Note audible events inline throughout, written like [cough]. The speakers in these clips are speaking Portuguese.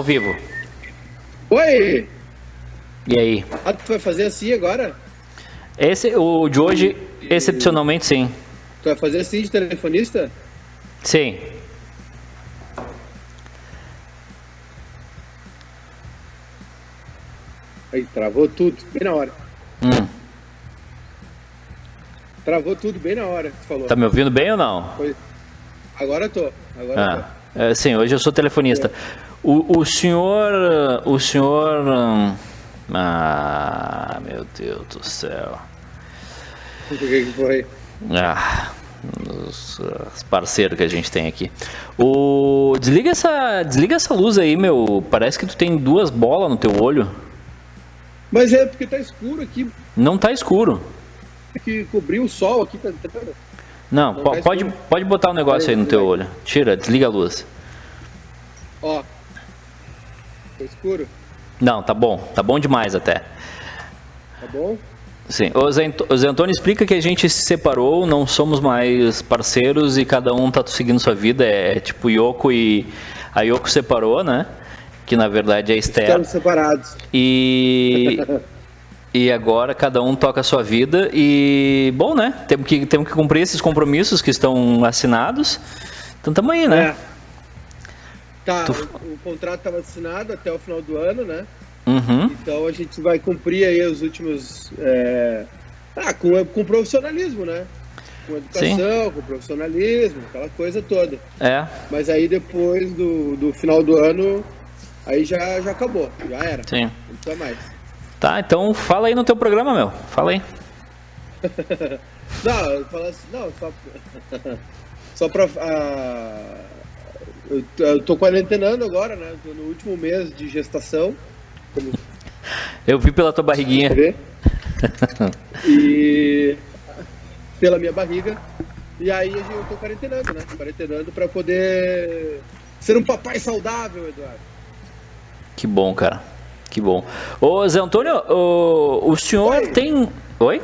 Ao vivo. Oi! E aí? Ah, tu vai fazer assim agora? Esse, o de hoje, excepcionalmente sim. Tu vai fazer assim de telefonista? Sim. Aí, travou tudo, bem na hora. Hum. Travou tudo bem na hora tu falou. Tá me ouvindo bem ou não? Agora eu tô. Agora Ah, é, sim, hoje eu sou telefonista. O, o senhor. O senhor. hum, Ah, meu Deus do céu. O que que foi? Ah, os, os parceiros que a gente tem aqui. O, desliga, essa, desliga essa luz aí, meu. Parece que tu tem duas bolas no teu olho. Mas é porque tá escuro aqui, Não tá escuro. que cobriu o sol aqui, tá. Não, Não tá pode, escuro. pode botar um negócio aí no teu olho. Tira, desliga a luz. Ó. Tá escuro? Não, tá bom. Tá bom demais até. Tá bom? Sim. O Zé, o Zé Antônio explica que a gente se separou, não somos mais parceiros e cada um tá seguindo sua vida. É tipo Yoko e. A Yoko separou, né? Que na verdade é Esther. Estamos separados. E. [laughs] E agora cada um toca a sua vida e, bom, né? Temos que, temos que cumprir esses compromissos que estão assinados. Então tamo aí, né? É. Tá, Tu- o, o contrato estava assinado até o final do ano, né? Uhum. Então a gente vai cumprir aí os últimos. é, Ah, com, com profissionalismo, né? Com educação, com profissionalismo, aquela coisa toda. É. Mas aí depois do, do final do ano, aí já, já acabou, já era. Sim. Não precisa mais. Tá, então fala aí no teu programa, meu. Fala aí. [laughs] Não, eu falo assim, não, só, [laughs] só pra. ah, eu, tô- eu tô quarentenando agora, né? Tô no último mês de gestação, Eu vi pela tua barriguinha. E pela minha barriga. E aí eu tô quarentenando, né? Quarentenando pra poder ser um papai saudável, Eduardo. Que bom, cara. Que bom. Ô, Zé Antônio, o, o senhor Oi. tem. Oi?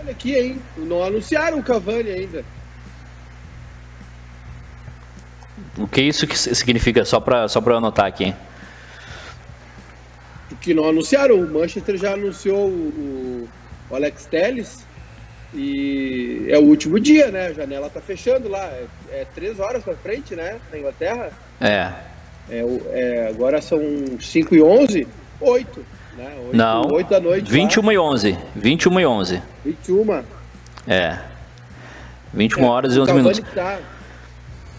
Olha aqui, hein? Não anunciaram o Cavani ainda. O que isso que significa? Só pra, só pra eu anotar aqui. que não anunciaram. O Manchester já anunciou o, o Alex Telles e é o último dia, né? A janela tá fechando lá. É, é três horas pra frente, né? Na Inglaterra. É. É, é, agora são 5 e 11, 8. Né? 8, Não. 8 da noite. 21 e 11. 21 e 11. Lá, 21. É. 21 É, horas e o 11 Cavani minutos. Tá,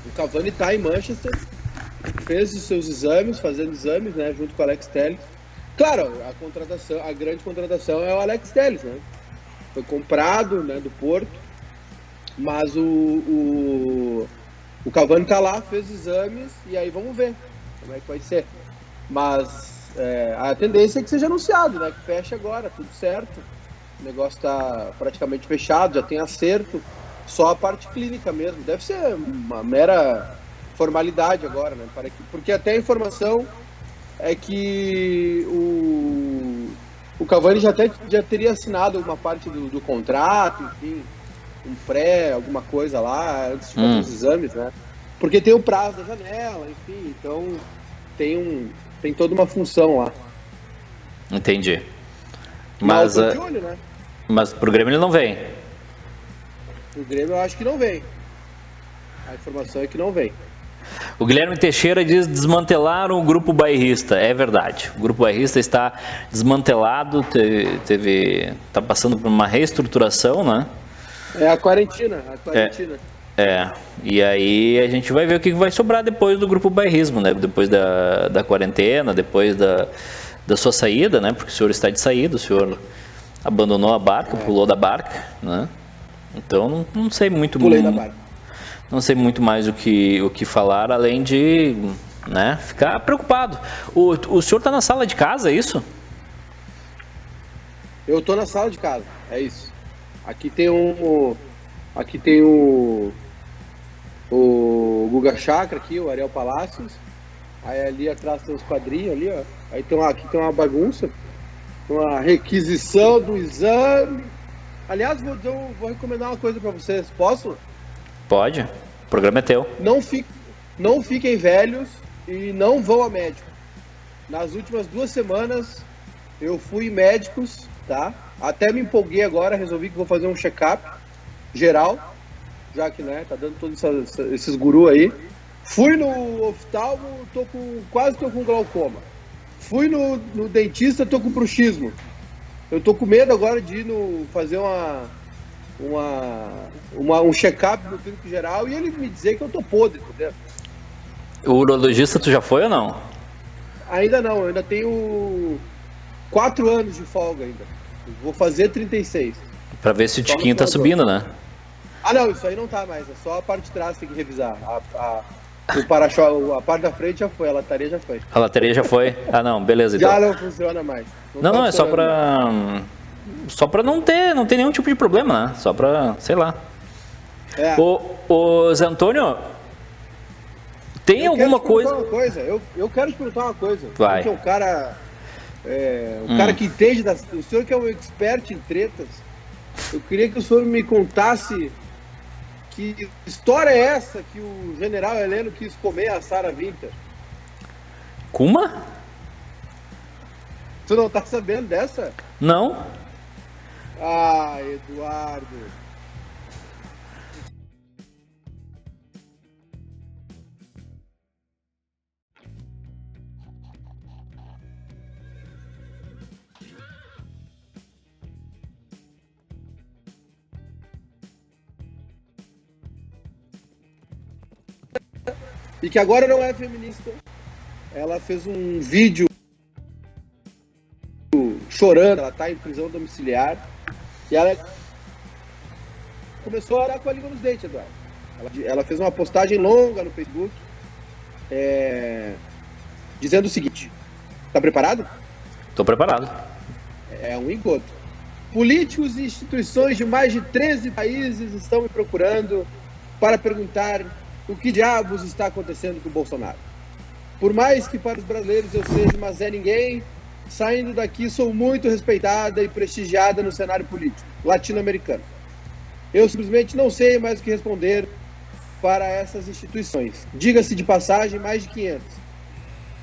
o Cavani tá em Manchester, fez os seus exames, fazendo exames, né, junto com o Alex Telles. Claro, a contratação, a grande contratação é o Alex Telles, né? Foi comprado, né, do Porto, mas o, o, o Cavani tá lá, fez exames e aí vamos ver como é que vai ser. Mas é, a tendência é que seja anunciado, né? Que feche agora, tudo certo. O negócio está praticamente fechado, já tem acerto. Só a parte clínica mesmo. Deve ser uma mera formalidade agora, né? Para que- Porque até a informação é que o, o Cavani já, até, já teria assinado uma parte do, do contrato, enfim, um pré, alguma coisa lá, antes de fazer Hum. os exames, né? Porque tem o prazo da janela, enfim, então tem, um, tem toda uma função lá. Entendi. Mas, Mas, tô ah, olho, né? mas pro Grêmio ele não vem. O Grêmio eu acho que não vem. A informação é que não vem. O Guilherme Teixeira diz desmantelaram o grupo bairrista. É verdade. O grupo bairrista está desmantelado, teve, teve tá passando por uma reestruturação, né? É a quarentina, a quarentina. É. E aí a gente vai ver o que vai sobrar depois do grupo bairrismo, né? Depois da, da quarentena, depois da, da sua saída, né? Porque o senhor está de saída, o senhor abandonou a barca, pulou da barca, né? Então não, não sei muito Pulei da barca. não sei muito mais o que, o que falar, além de né, ficar preocupado. O, o senhor está na sala de casa, é isso? Eu tô na sala de casa, é isso. Aqui tem um. Aqui tem o. O Guga Chakra aqui, o Ariel Palácios. Aí ali atrás tem os quadrinhos ali, ó. Aí tem uma, aqui tem uma bagunça. Uma requisição do exame. Aliás, vou, eu vou recomendar uma coisa pra vocês. Posso? Pode. O programa é teu. Não, fi, não fiquem velhos e não vão a médico. Nas últimas duas semanas eu fui médicos, tá? Até me empolguei agora, resolvi que vou fazer um check-up geral, já que né, tá dando todos esses gurus aí. Fui no oftalmo, tô com quase tô com glaucoma. Fui no, no dentista, tô com bruxismo. Eu tô com medo agora de ir no, fazer uma, uma, uma um check-up no clínico geral e ele me dizer que eu tô podre, entendeu? O urologista tu já foi ou não? Ainda não, eu ainda tenho quatro anos de folga ainda. Vou fazer 36. Pra ver se o tiquinho tá subindo, né? Ah não, isso aí não tá mais, é só a parte de trás que tem que revisar. A, a, o para-choque, a parte da frente já foi, a lataria já foi. A lataria já foi? Ah não, beleza então. Já não funciona mais. Não, não, tá não é só pra. Mais. Só pra não ter, não ter nenhum tipo de problema, né? Só pra, sei lá. É. O, o Zé Antônio, tem eu alguma coisa. Uma coisa. Eu, eu quero te perguntar uma coisa. Vai. Porque o cara. É, o hum. cara que entende das. O senhor que é um expert em tretas. Eu queria que o senhor me contasse que história é essa que o general Heleno quis comer a Sara Winter. Kuma? Tu não tá sabendo dessa? Não. Ah, Eduardo. E que agora não é feminista. Ela fez um vídeo chorando, ela está em prisão domiciliar e ela começou a orar com a língua nos dentes, Eduardo. Ela, ela fez uma postagem longa no Facebook é, dizendo o seguinte: Está preparado? Estou preparado. É um encontro. Políticos e instituições de mais de 13 países estão me procurando para perguntar o que diabos está acontecendo com o Bolsonaro. Por mais que para os brasileiros eu seja uma Zé Ninguém, saindo daqui sou muito respeitada e prestigiada no cenário político latino-americano. Eu simplesmente não sei mais o que responder para essas instituições. Diga-se de passagem, mais de 500.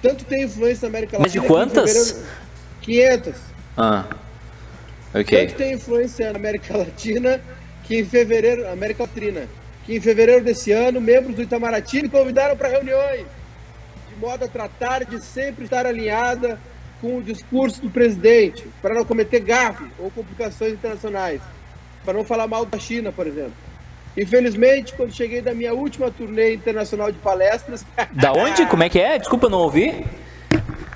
Tanto tem influência na América Latina. Mais de quantas? 500. Ah, ok. Tanto tem influência na América Latina que em fevereiro, América Latina, que em fevereiro desse ano, membros do Itamaraty me convidaram para reuniões, de modo a tratar de sempre estar alinhada com o discurso do presidente, para não cometer gafes ou complicações internacionais, para não falar mal da China, por exemplo. Infelizmente, quando cheguei da minha última turnê internacional de palestras. [laughs] Da onde? Como é que é? Desculpa, não ouvi.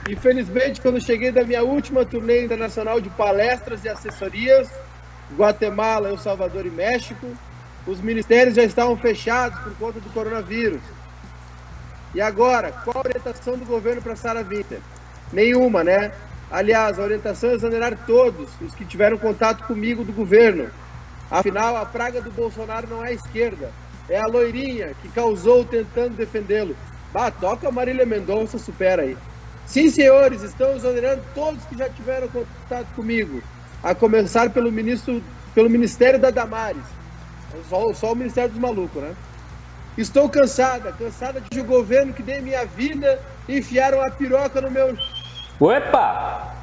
Infelizmente, quando cheguei da minha última turnê internacional de palestras e assessorias, Guatemala, El Salvador e México, os ministérios já estavam fechados por conta do coronavírus. E agora, qual a orientação do governo para Sara Winter? Nenhuma, né? Aliás, a orientação é exonerar todos os que tiveram contato comigo do governo. Afinal, a praga do Bolsonaro não é a esquerda, é a loirinha que causou tentando defendê-lo. Bah, toca Marília Mendonça, supera aí. Sim, senhores, estão exonerando todos que já tiveram contato comigo, a começar pelo ministro, pelo Ministério da Damares, só, só o Ministério dos Malucos, né? Estou cansada, cansada de o governo que dei minha vida enfiaram a piroca no meu. Opa!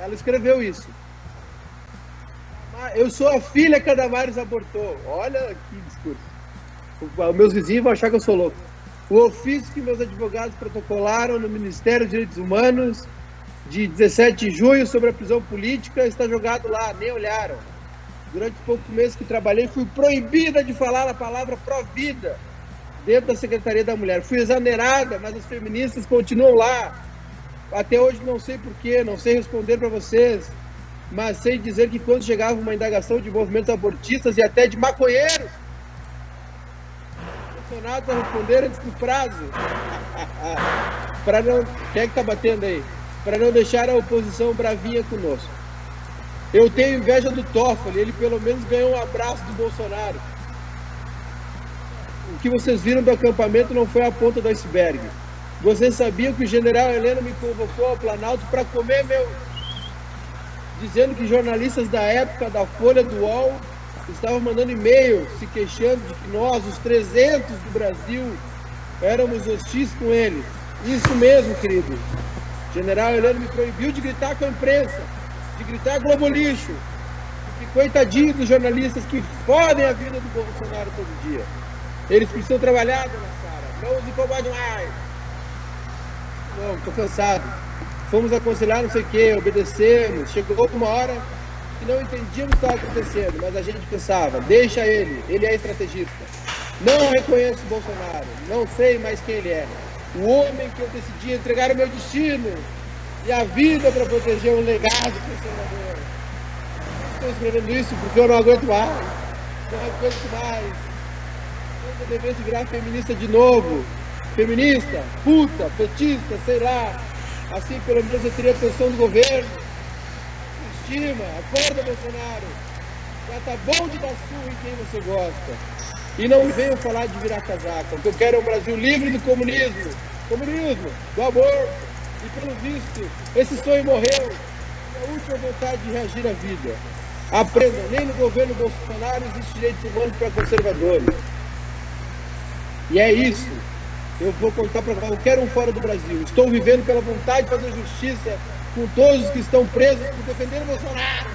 Ela escreveu isso. Eu sou a filha que a Damares abortou. Olha que discurso. Os meus vizinhos vão achar que eu sou louco. O ofício que meus advogados protocolaram no Ministério dos Direitos Humanos de 17 de junho sobre a prisão política está jogado lá, nem olharam. Durante poucos meses que trabalhei, fui proibida de falar a palavra pró-vida dentro da Secretaria da Mulher. Fui exonerada, mas as feministas continuam lá. Até hoje não sei porquê, não sei responder para vocês, mas sei dizer que quando chegava uma indagação de movimentos abortistas e até de maconheiros, funcionados a responder antes do prazo. [laughs] para não. Quem é que tá batendo aí? Para não deixar a oposição bravinha conosco. Eu tenho inveja do Toffoli, ele pelo menos ganhou um abraço do Bolsonaro. O que vocês viram do acampamento não foi a ponta do iceberg. Vocês sabiam que o general Heleno me convocou ao Planalto para comer meu. Dizendo que jornalistas da época da Folha do UOL estavam mandando e-mail se queixando de que nós, os 300 do Brasil, éramos hostis com eles. Isso mesmo, querido. General Heleno me proibiu de gritar com a imprensa, de gritar Globo Lixo. E coitadinho dos jornalistas que fodem a vida do Bolsonaro todo dia. Eles precisam trabalhar, dona Sara. Não os incomode mais. Não, tô cansado. Fomos aconselhar não sei o que, obedecemos. Chegou uma hora que não entendíamos o que estava acontecendo, mas a gente pensava, deixa ele, ele é estrategista. Não reconheço o Bolsonaro, não sei mais quem ele é. O homem que eu decidi entregar o meu destino e a vida para proteger um legado conservador. Estou escrevendo isso porque eu não aguento mais. Não aguento mais. Eu devesse virar feminista de novo. Feminista, puta, petista, sei lá. Assim pelo menos eu teria a atenção do governo. Estima, acorda Bolsonaro. Já tá bom de dar surra em quem você gosta. E não venham falar de virar casaca. O que eu quero é um Brasil livre do comunismo. Comunismo, do amor. E pelo visto, esse sonho morreu. A última vontade de reagir à vida. Aprendam, nem no governo Bolsonaro existe direito humano para conservadores. E é isso. Eu vou contar para qualquer um fora do Brasil. Estou vivendo pela vontade de fazer justiça com todos os que estão presos por defender o Bolsonaro.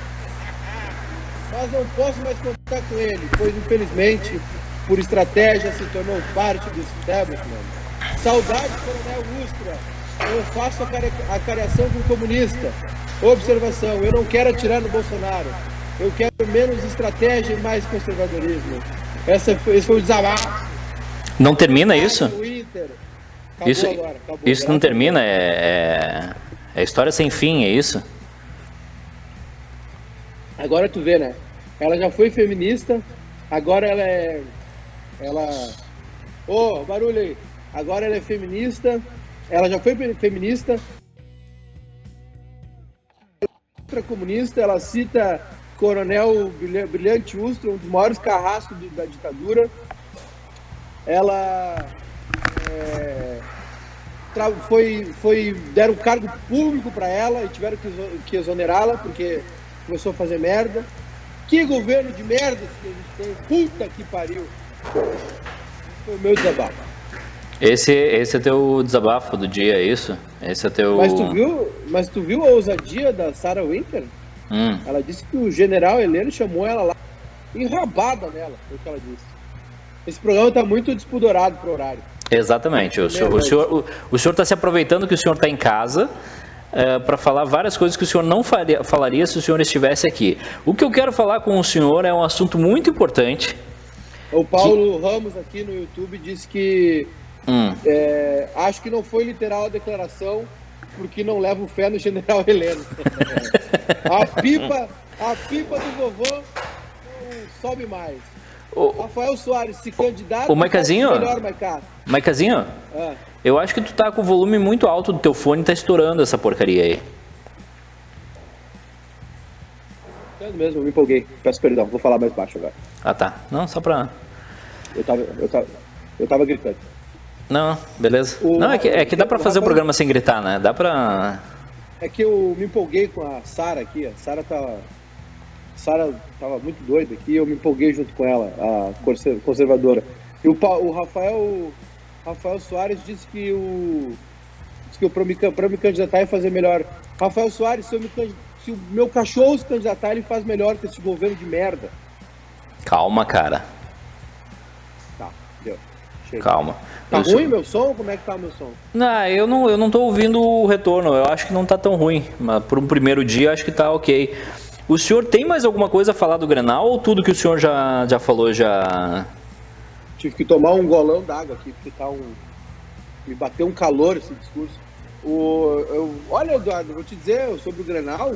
Mas não posso mais contar com ele, pois infelizmente por estratégia, se tornou parte do establishment. Saudade, Coronel Ustra. Eu faço a, cariação com comunista. Observação, eu não quero atirar no Bolsonaro. Eu quero menos estratégia e mais conservadorismo. Essa, esse foi o desabafo. Não termina isso? isso agora, isso não termina? É, é, é história sem fim, é isso? Agora tu vê, né? Ela já foi feminista, agora ela é ela. Ô, oh, barulho aí. Agora ela é feminista. Ela já foi feminista. Comunista, ela cita Coronel Brilhante Ustra, um dos maiores carrascos da ditadura. Ela é, foi, foi, deram cargo público para ela e tiveram que exonerá-la porque começou a fazer merda. Que governo de merda que a gente tem! Puta que pariu! Foi o meu desabafo. Esse, esse é teu desabafo do dia, é isso? Esse é teu. Mas tu viu, mas tu viu a ousadia da Sarah Winter? Hum. Ela disse que o general Heleno chamou ela lá, enrabada nela, foi o que ela disse. Esse programa está muito despudorado pro horário. Exatamente. O senhor, o senhor, o, o senhor está se aproveitando que o senhor está em casa é, para falar várias coisas que o senhor não faria, falaria se o senhor estivesse aqui. O que eu quero falar com o senhor é um assunto muito importante o Paulo que... Ramos aqui no YouTube disse que hum. é, acho que não foi literal a declaração porque não levo fé no General [laughs] Heleno. a pipa, a pipa do vovô não sobe mais. O, Rafael Soares se candidata. O Maicazinho? Melhor, Maicazinho? Ah. Eu acho que tu tá com o volume muito alto do teu fone e tá estourando essa porcaria aí. mesmo, eu me empolguei. Peço perdão, vou falar mais baixo agora. Ah tá. Não, só pra. Eu tava, eu tava, eu tava gritando. Não, beleza. O, não, é que, é que dá pra fazer o programa sem gritar, né? Dá pra. É que eu me empolguei com a Sara aqui. A Sara tava. Sara tava muito doida aqui eu me empolguei junto com ela, a conservadora. E o, o Rafael. Rafael Soares disse que o. Disse que eu, pra, me, pra me candidatar e fazer melhor. Rafael Soares, se, eu me, se o meu cachorro se candidatar, ele faz melhor que esse governo de merda. Calma, cara. Chega. Calma. Tá eu ruim sou... meu som? Como é que tá meu som? Não, eu não, eu não tô ouvindo o retorno. Eu acho que não tá tão ruim. Mas por um primeiro dia acho que tá ok. O senhor tem mais alguma coisa a falar do Grenal ou tudo que o senhor já, já falou já. Tive que tomar um golão d'água aqui, porque tá um. Me bateu um calor esse discurso. O, eu, olha, Eduardo, vou te dizer sobre o Grenal.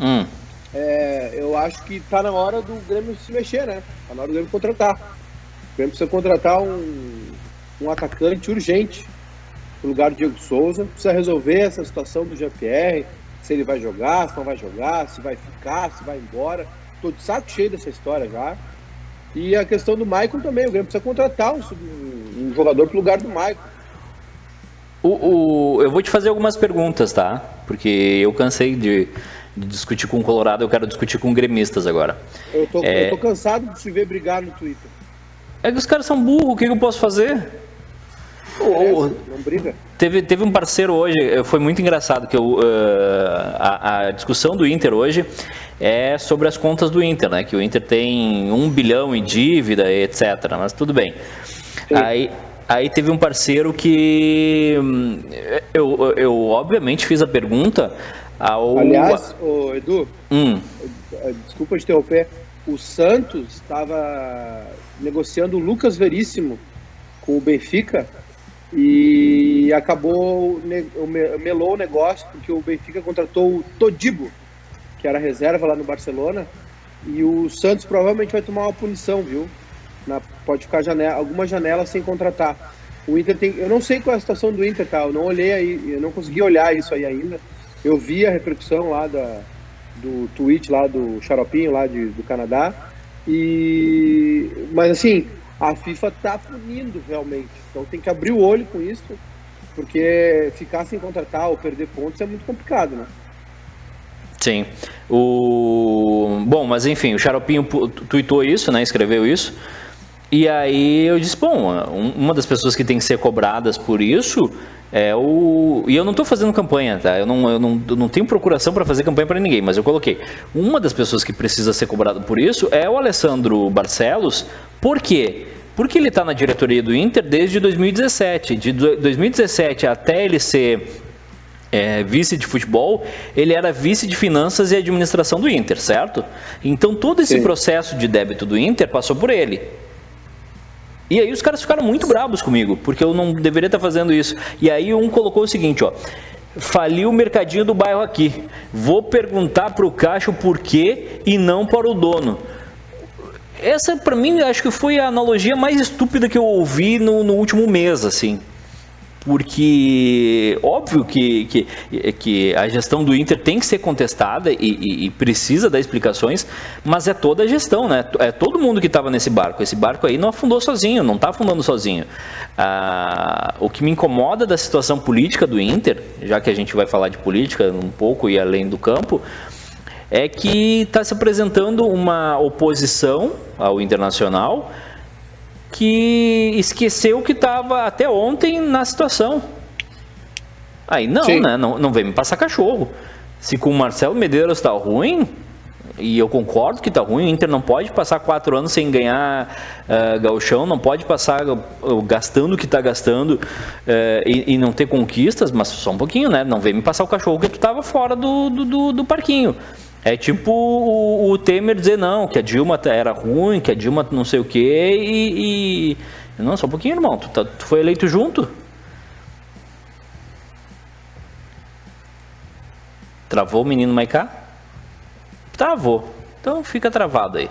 Hum. É, eu acho que tá na hora do Grêmio se mexer, né? Tá na hora do Grêmio contratar. O Grêmio precisa contratar um, um atacante urgente no lugar do Diego Souza. Precisa resolver essa situação do Jean-Pierre, se ele vai jogar, se não vai jogar, se vai ficar, se vai embora. Estou de saco cheio dessa história já. E a questão do Maicon também. O Grêmio precisa contratar um, um jogador para o lugar do Maicon. O, o, eu vou te fazer algumas perguntas, tá? Porque eu cansei de, de, discutir com o Colorado, eu quero discutir com gremistas agora. Eu tô, é... eu tô cansado de se ver brigar no Twitter. É que os caras são burros, o que, que eu posso fazer? O, não briga. Teve, teve um parceiro hoje, eh, foi muito engraçado, que eu, uh, a, a, discussão do Inter hoje é sobre as contas do Inter, né? Que o Inter tem um bilhão em dívida, etc. Mas tudo bem. Aí, aí teve um parceiro que hum, eu, eu obviamente fiz a pergunta ao. Aliás, o Edu, hum. desculpa te interromper. O Santos estava negociando o Lucas Veríssimo com o Benfica e acabou melou o negócio porque o Benfica contratou o Todibo, que era reserva lá no Barcelona, e o Santos provavelmente vai tomar uma punição, viu? Na, pode ficar janela, alguma janela sem contratar. O Inter tem, eu não sei qual é a situação do Inter, tá? Eu não olhei aí, eu não consegui olhar isso aí ainda. Eu vi a repercussão lá da, do tweet lá do Xaropinho lá de, do Canadá e mas assim a FIFA está punindo realmente. Então tem que abrir o olho com isso, porque ficar sem contratar ou perder pontos é muito complicado, né? Sim. O... Bom, mas enfim, o Xaropinho tweetou isso, né? Escreveu isso. E aí eu disse, bom, uma das pessoas que tem que ser cobradas por isso é o. E eu não estou fazendo campanha, tá? Eu não, eu não, eu não tenho procuração para fazer campanha para ninguém, mas eu coloquei. Uma das pessoas que precisa ser cobrada por isso é o Alessandro Barcelos. Por quê? Porque ele está na diretoria do Inter desde 2017. De 2017 até ele ser é, vice de futebol, ele era vice de finanças e administração do Inter, certo? Então todo esse Sim. processo de débito do Inter passou por ele. E aí os caras ficaram muito bravos comigo, porque eu não deveria estar fazendo isso. E aí um colocou o seguinte, ó. Faliu o mercadinho do bairro aqui. Vou perguntar para o caixa o porquê e não para o dono essa para mim acho que foi a analogia mais estúpida que eu ouvi no, no último mês, assim. Porque óbvio que, que, que, a gestão do Inter tem que ser contestada e, e, e, precisa dar explicações, mas é toda a gestão, né? É todo mundo que estava nesse barco. Esse barco aí não afundou sozinho, não está afundando sozinho. Ah, o que me incomoda da situação política do Inter, já que a gente vai falar de política um pouco e além do campo, é que está se apresentando uma oposição ao internacional que esqueceu que estava até ontem na situação. Aí não, Sim. né? Não, não vem me passar cachorro. Se com o Marcelo Medeiros está ruim, e eu concordo que está ruim, o Inter não pode passar quatro anos sem ganhar uh, gauchão, não pode passar uh, gastando o que está gastando uh, e, e, não ter conquistas, mas só um pouquinho, né? Não vem me passar o cachorro que tu estava fora do, do, do, do parquinho. É tipo o, o, Temer dizer não, que a Dilma era ruim, que a Dilma não sei o quê, e. e... Não, só um pouquinho, irmão. Tu, tá, tu foi eleito junto. Travou o menino Maiká? Travou. Então fica travado aí.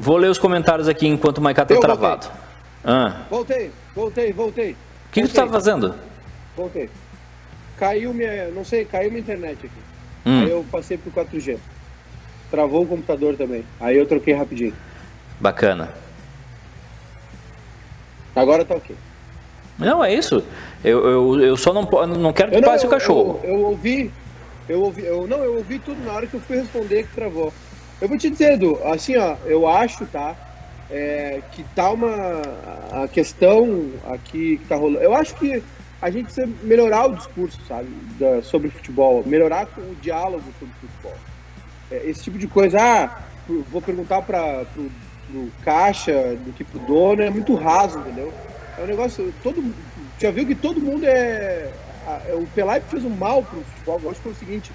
Vou ler os comentários aqui enquanto o Maiká tá Eu travado. Voltei. Ah. voltei, voltei, voltei. O que, que tu tá fazendo? Voltei. Caiu minha. Não sei, caiu minha internet aqui. Hum. Aí eu passei pro 4G. Travou o computador também. Aí eu troquei rapidinho. Bacana. Agora tá ok. Não, é isso. Eu, eu, eu só não, não quero que passe o cachorro. Eu, eu, ouvi, eu ouvi, eu, não, eu ouvi tudo na hora que eu fui responder que travou. Eu vou te dizer, Edu, assim, ó, eu acho, tá, é, que tá uma, a questão aqui que tá rolando, eu acho que a gente precisa melhorar o discurso, sabe, da, sobre futebol, melhorar o diálogo sobre futebol. É, esse tipo de coisa, ah, vou perguntar para pro, pro caixa do que pro dono, é muito raso, entendeu? É um negócio, todo já viu que todo mundo é, é o Pelai fez um mal pro futebol, eu acho que foi o seguinte,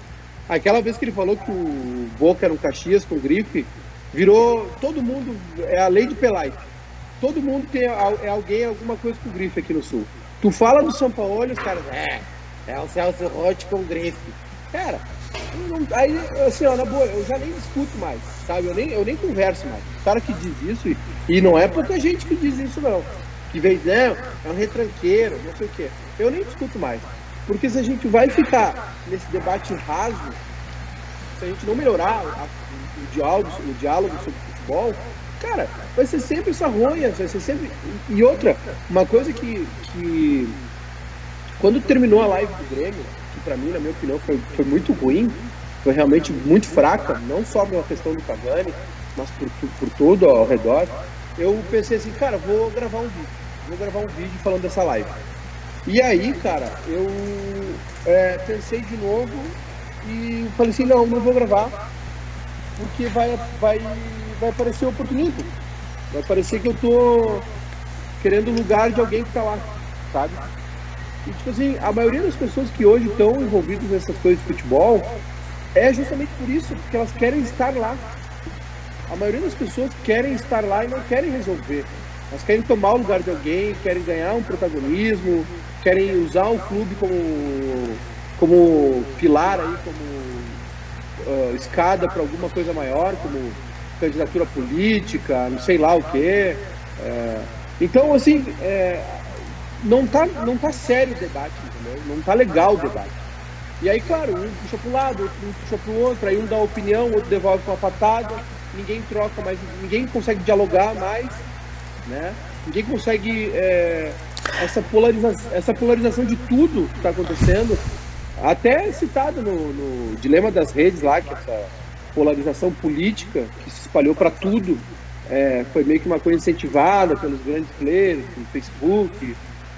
aquela vez que ele falou que o Boca era um Caxias com grife, virou, todo mundo, é a lei de Pelai. Todo mundo tem é alguém, alguma coisa com grife aqui no Sul. Tu fala do São Paulo, os caras, é, é o Celso Rotti com grife. Cara, não, aí, assim, ó, na boa, eu já nem discuto mais, sabe? Eu nem, eu nem converso mais. O cara que diz isso, e, e não é pouca gente que diz isso, não. Que vem, não, é um retranqueiro, não sei o quê. Eu nem discuto mais. Porque se a gente vai ficar nesse debate raso, se a gente não melhorar a, o, diálogo, o diálogo sobre futebol, cara, vai ser sempre essa ronha, vai ser sempre. E outra, uma coisa que, que quando terminou a live do Grêmio, que pra mim, na minha opinião, foi, foi muito ruim, foi realmente muito fraca, não só pela questão do Cavani, mas por, por, por tudo ao redor, eu pensei assim, cara, vou gravar um vídeo. vou gravar um vídeo falando dessa live. E aí, cara, eu é, pensei de novo e falei assim, não, não vou gravar, porque vai, vai, vai parecer oportunismo. Vai parecer que eu tô querendo o lugar de alguém que tá lá, sabe? E tipo assim, a maioria das pessoas que hoje estão envolvidas nessas coisas de futebol é justamente por isso, porque elas querem estar lá. A maioria das pessoas querem estar lá e não querem resolver. Elas querem tomar o lugar de alguém, querem ganhar um protagonismo, querem usar o clube como, como pilar aí, como uh, escada para alguma coisa maior, como candidatura política, não sei lá o quê. É, então, assim, é, não, tá, não tá sério o debate, entendeu? Não tá legal o debate. E aí, claro, um puxa para um lado, outro um puxa para o outro, aí um dá opinião, outro devolve com uma patada, ninguém troca mais, ninguém consegue dialogar mais, né? Ninguém consegue é, essa, polariza essa polarização de tudo que está acontecendo, até citado no, no dilema das redes lá, que essa polarização política que se espalhou para tudo, é, foi meio que uma coisa incentivada pelos grandes players, por Facebook,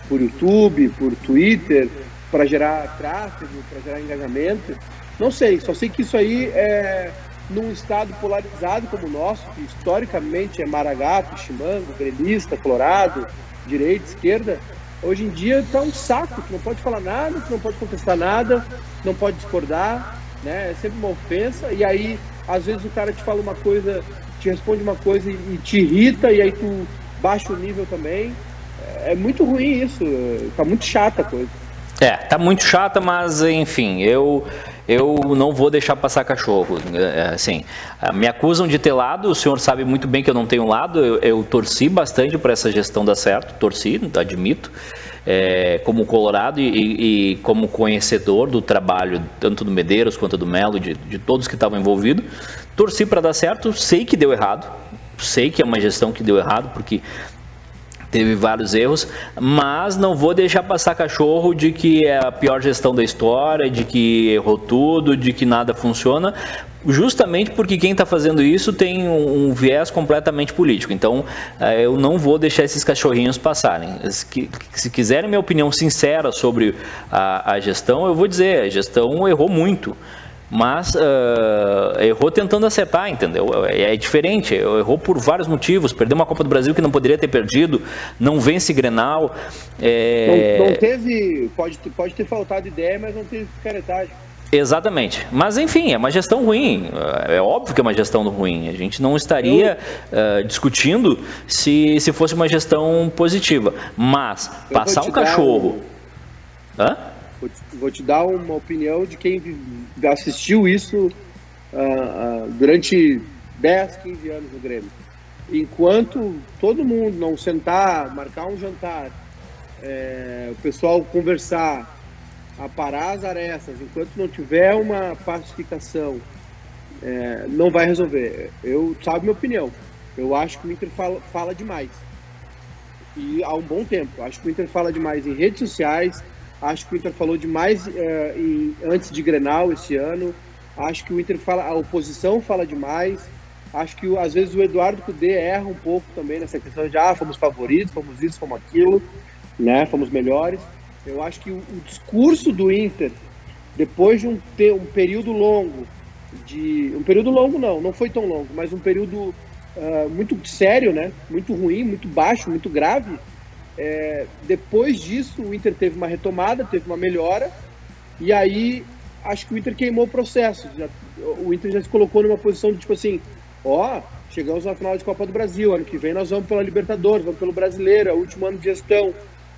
por YouTube, por Twitter, para gerar tráfego, para gerar engajamento. Não sei, só sei que isso aí é num estado polarizado como o nosso, que historicamente é maragato, chimango, gremista, colorado, direita, esquerda, hoje em dia está um saco, tu não pode falar nada, tu não pode contestar nada, não pode discordar, né? É sempre uma ofensa, e aí às vezes o cara te fala uma coisa te responde uma coisa e te irrita e aí tu baixa o nível também. É muito ruim isso, tá muito chata a coisa. É, tá muito chata, mas enfim, eu eu não vou deixar passar cachorro. É, assim, me acusam de ter lado, o senhor sabe muito bem que eu não tenho lado, eu, eu torci bastante para essa gestão dar certo, torci, admito, é, como colorado e, e, como conhecedor do trabalho, tanto do Medeiros quanto do Melo, de, de todos que estavam envolvidos, torci para dar certo, sei que deu errado, sei que é uma gestão que deu errado, porque teve vários erros, mas não vou deixar passar cachorro de que é a pior gestão da história, de que errou tudo, de que nada funciona, justamente porque quem está fazendo isso tem um, viés completamente político. Então, eh, eu não vou deixar esses cachorrinhos passarem. Se quiserem minha opinião sincera sobre a, a gestão, eu vou dizer, a gestão errou muito mas uh, errou tentando acertar, entendeu? É, é, diferente, errou por vários motivos, perdeu uma Copa do Brasil que não poderia ter perdido, não vence Grenal. É... Não, não, teve, pode, pode ter faltado ideia, mas não teve caretagem. Exatamente. Mas enfim, é uma gestão ruim. É óbvio que é uma gestão ruim. A gente não estaria uh, discutindo se, se fosse uma gestão positiva. Mas passar um cachorro. Um... Hã? Vou te, dar uma opinião de quem assistiu isso uh, uh, durante 10, 15 anos no Grêmio. Enquanto todo mundo não sentar, marcar um jantar, é, o pessoal conversar, aparar as arestas, enquanto não tiver uma pacificação, é, não vai resolver. Eu sabe minha opinião. Eu acho que o Inter fala, fala demais. E há um bom tempo. Acho que o Inter fala demais em redes sociais, Acho que o Inter falou demais é, antes de Grenal esse ano. Acho que o Inter fala, a oposição fala demais. Acho que às vezes o Eduardo Cudê erra um pouco também nessa questão de ah, fomos favoritos, fomos isso, fomos aquilo, né? Fomos melhores. Eu acho que o, o discurso do Inter, depois de um, ter um período longo, de um período longo não, não foi tão longo, mas um período uh, muito sério, né? Muito ruim, muito baixo, muito grave é, depois disso, o Inter teve uma retomada, teve uma melhora, e aí acho que o Inter queimou o processo. Já, o Inter já se colocou numa posição de tipo assim: ó, chegamos na final de Copa do Brasil, ano que vem nós vamos pela Libertadores, vamos pelo Brasileiro, é o último ano de gestão.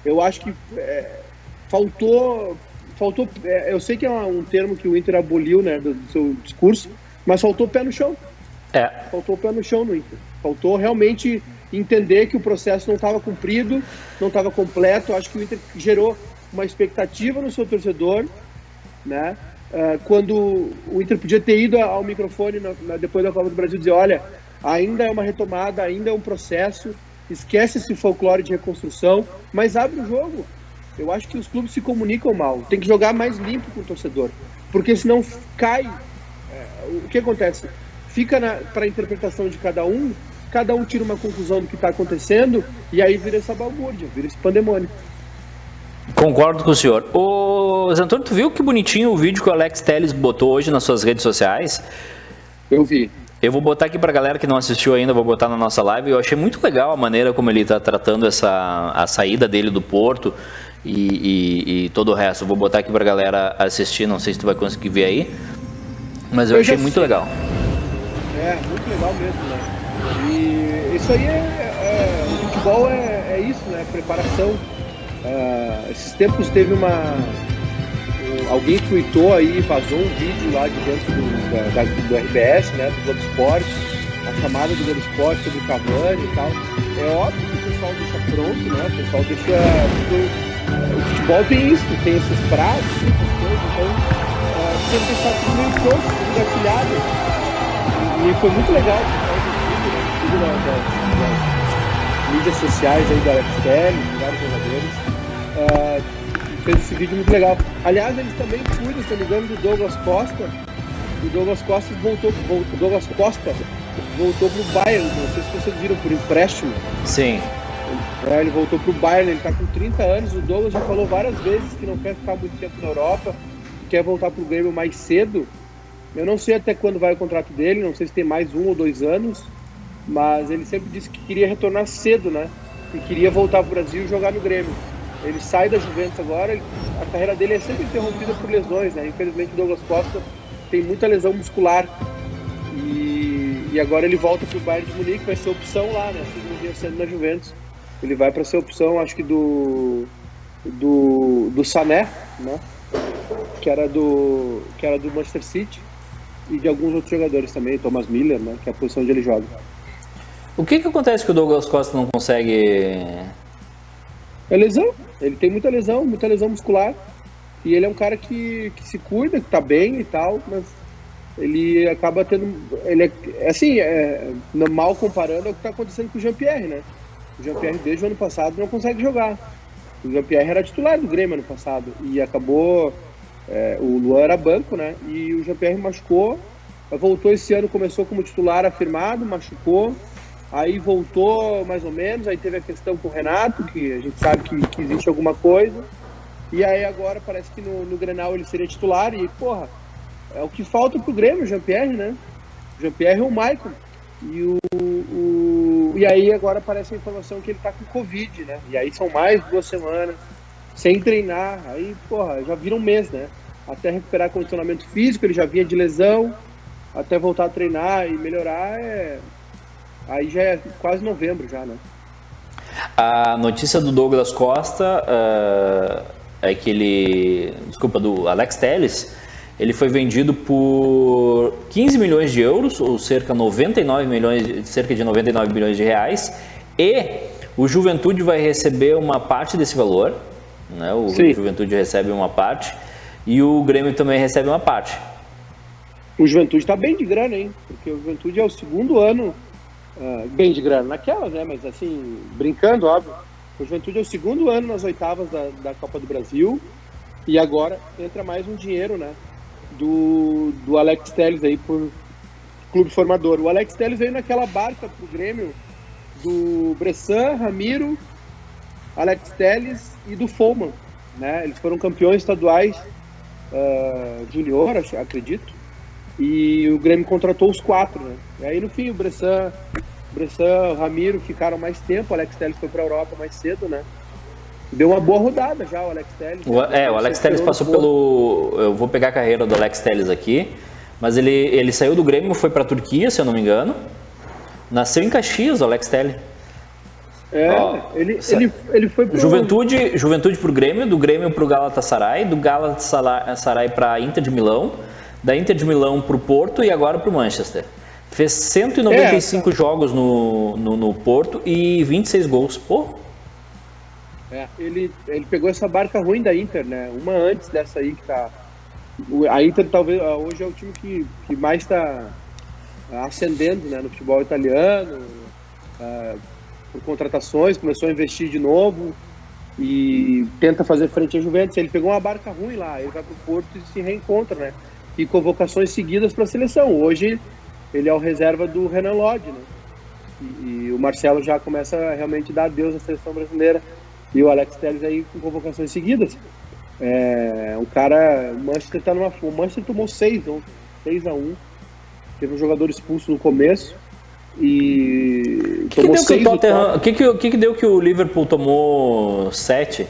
Eu acho que é, faltou. faltou é, eu sei que é um termo que o Inter aboliu né, do, do seu discurso, mas faltou pé no chão. É. Faltou pé no chão no Inter. Faltou realmente entender que o processo não estava cumprido, não estava completo. Acho que o Inter gerou uma expectativa no seu torcedor, né? Uh, quando o Inter podia ter ido ao microfone depois da Copa do Brasil dizer, olha, ainda é uma retomada, ainda é um processo, esquece esse folclore de reconstrução, mas abre o jogo. Eu acho que os clubes se comunicam mal, tem que jogar mais limpo com o torcedor, porque senão cai. É, o que acontece? Fica para a interpretação de cada um cada um tira uma conclusão do que está acontecendo e aí vira essa balbúrdia, vira esse pandemônio. Concordo com o senhor. Ô, Zé Antônio, tu viu que bonitinho o vídeo que o Alex Telles botou hoje nas suas redes sociais? Eu vi. Eu vou botar aqui para a galera que não assistiu ainda, vou botar na nossa live. Eu achei muito legal a maneira como ele está tratando essa a saída dele do Porto e, e, e todo o resto. Eu vou botar aqui para a galera assistir, não sei se tu vai conseguir ver aí, mas eu, eu achei muito legal. É, muito legal mesmo, né? Isso aí é, é futebol é, é isso, né? Preparação Uh, esses tempos teve uma. Alguém tweetou aí, vazou um vídeo lá de dentro do, da, do RBS, né, do Globo Esporte, a chamada do Globo Esporte sobre o Cavani e tal. É óbvio que o pessoal deixa pronto, né? O pessoal deixa. o futebol tem isso, tem esses prazos, essas coisas, então uh, que deixar tudo meio pronto, e foi muito legal o vídeo, né? mídias sociais aí da de vários jogadores. Uh, fez esse vídeo muito legal. Aliás, eles também cuidam, se não me engano, do Douglas Costa. O Douglas Costa voltou, voltou, Douglas Costa voltou pro Bayern, não sei se vocês viram, por empréstimo. Sim. É, ele voltou pro Bayern, ele tá com 30 anos, o Douglas já falou várias vezes que não quer ficar muito tempo na Europa, quer voltar pro Grêmio mais cedo. Eu não sei até quando vai o contrato dele, não sei se tem mais um ou dois anos mas ele sempre disse que queria retornar cedo, né? E queria voltar para o Brasil e jogar no Grêmio. Ele sai da Juventus agora, a carreira dele é sempre interrompida por lesões, né? Infelizmente o Douglas Costa tem muita lesão muscular. E, e agora ele volta para o Bayern de Munique, vai ser opção lá, né? Como vinha sendo na Juventus. Ele vai para ser opção, acho que do do, do Sané, né? Que era do que era do Manchester City e de alguns outros jogadores também, Thomas Miller, né? Que é a posição onde ele joga. O que, que acontece que o Douglas Costa não consegue. É lesão. Ele tem muita lesão, muita lesão muscular. E ele é um cara que, que se cuida, que tá bem e tal, mas ele acaba tendo. Ele é assim, é, mal comparando ao que tá acontecendo com o Jean-Pierre, né? O Jean-Pierre desde o ano passado não consegue jogar. O Jean-Pierre era titular do Grêmio ano passado e acabou. É, o Luan era banco, né? E o Jean-Pierre machucou, voltou esse ano, começou como titular afirmado, machucou, Aí voltou mais ou menos, aí teve a questão com o Renato, que a gente sabe que, que existe alguma coisa. E aí agora parece que no, no Grenal ele seria titular e, porra, é o que falta pro Grêmio, o Jean-Pierre, né? Jean-Pierre e o Michael. E, o, o, e aí agora aparece a informação que ele tá com Covid, né? E aí são mais duas semanas sem treinar. Aí, porra, já vira um mês, né? Até recuperar condicionamento físico, ele já vinha de lesão, até voltar a treinar e melhorar é, Aí já é quase novembro já, né? A notícia do Douglas Costa uh, é que ele, desculpa, do Alex Telles, ele foi vendido por 15 milhões de euros, ou cerca 99 milhões, cerca de 99 milhões de reais, e o Juventude vai receber uma parte desse valor, né? O Sim. Juventude recebe uma parte e o Grêmio também recebe uma parte. O Juventude está bem de grana, hein? Porque o Juventude é o segundo ano uh, bem de grana naquelas, né? Mas assim, brincando, óbvio. O Juventude é o segundo ano nas oitavas da, da Copa do Brasil e agora entra mais um dinheiro, né? Do, do Alex Telles aí por clube formador. O Alex Telles veio naquela barca pro Grêmio do Bressan, Ramiro, Alex Telles e do Foman, né? Eles foram campeões estaduais uh, junior, acredito. E o Grêmio contratou os quatro, né? E aí no fim o Bressan, Bressan, o Ramiro ficaram mais tempo, o Alex Telles foi para a Europa mais cedo, né? Deu uma boa rodada já o Alex Telles. O, é, o Alex Telles passou pelo. Eu vou pegar a carreira do Alex Telles aqui, mas ele, ele saiu do Grêmio, foi para a Turquia, se eu não me engano. Nasceu em Caxias, o Alex Telles. É, ele, ele, ele foi pro... Juventude, Juventude pro Grêmio, do Grêmio pro Galatasaray, do Galatasaray para Inter de Milão, da Inter de Milão para o Porto e agora para o Manchester. Fez 195 é, jogos no, no, no, Porto e 26 gols. Pô! É, ele, ele pegou essa barca ruim da Inter, né? Uma antes dessa aí que tá. A Inter talvez hoje é o time que, que mais está ascendendo né, no futebol italiano, uh, por contratações, começou a investir de novo e tenta fazer frente à Juventus. Ele pegou uma barca ruim lá, ele vai para o Porto e se reencontra, né? E convocações seguidas para a seleção. Hoje ele é o reserva do Renan Lodge, né? E, e, o Marcelo já começa a realmente dar adeus à seleção brasileira. E o Alex Telles aí com convocações seguidas. É, um cara. O Manchester tá numa. O Manchester tomou 6 6 a 1 Teve um jogador expulso no começo. E. Que tomou que, que, o que, que, que, que deu que o Liverpool tomou 7?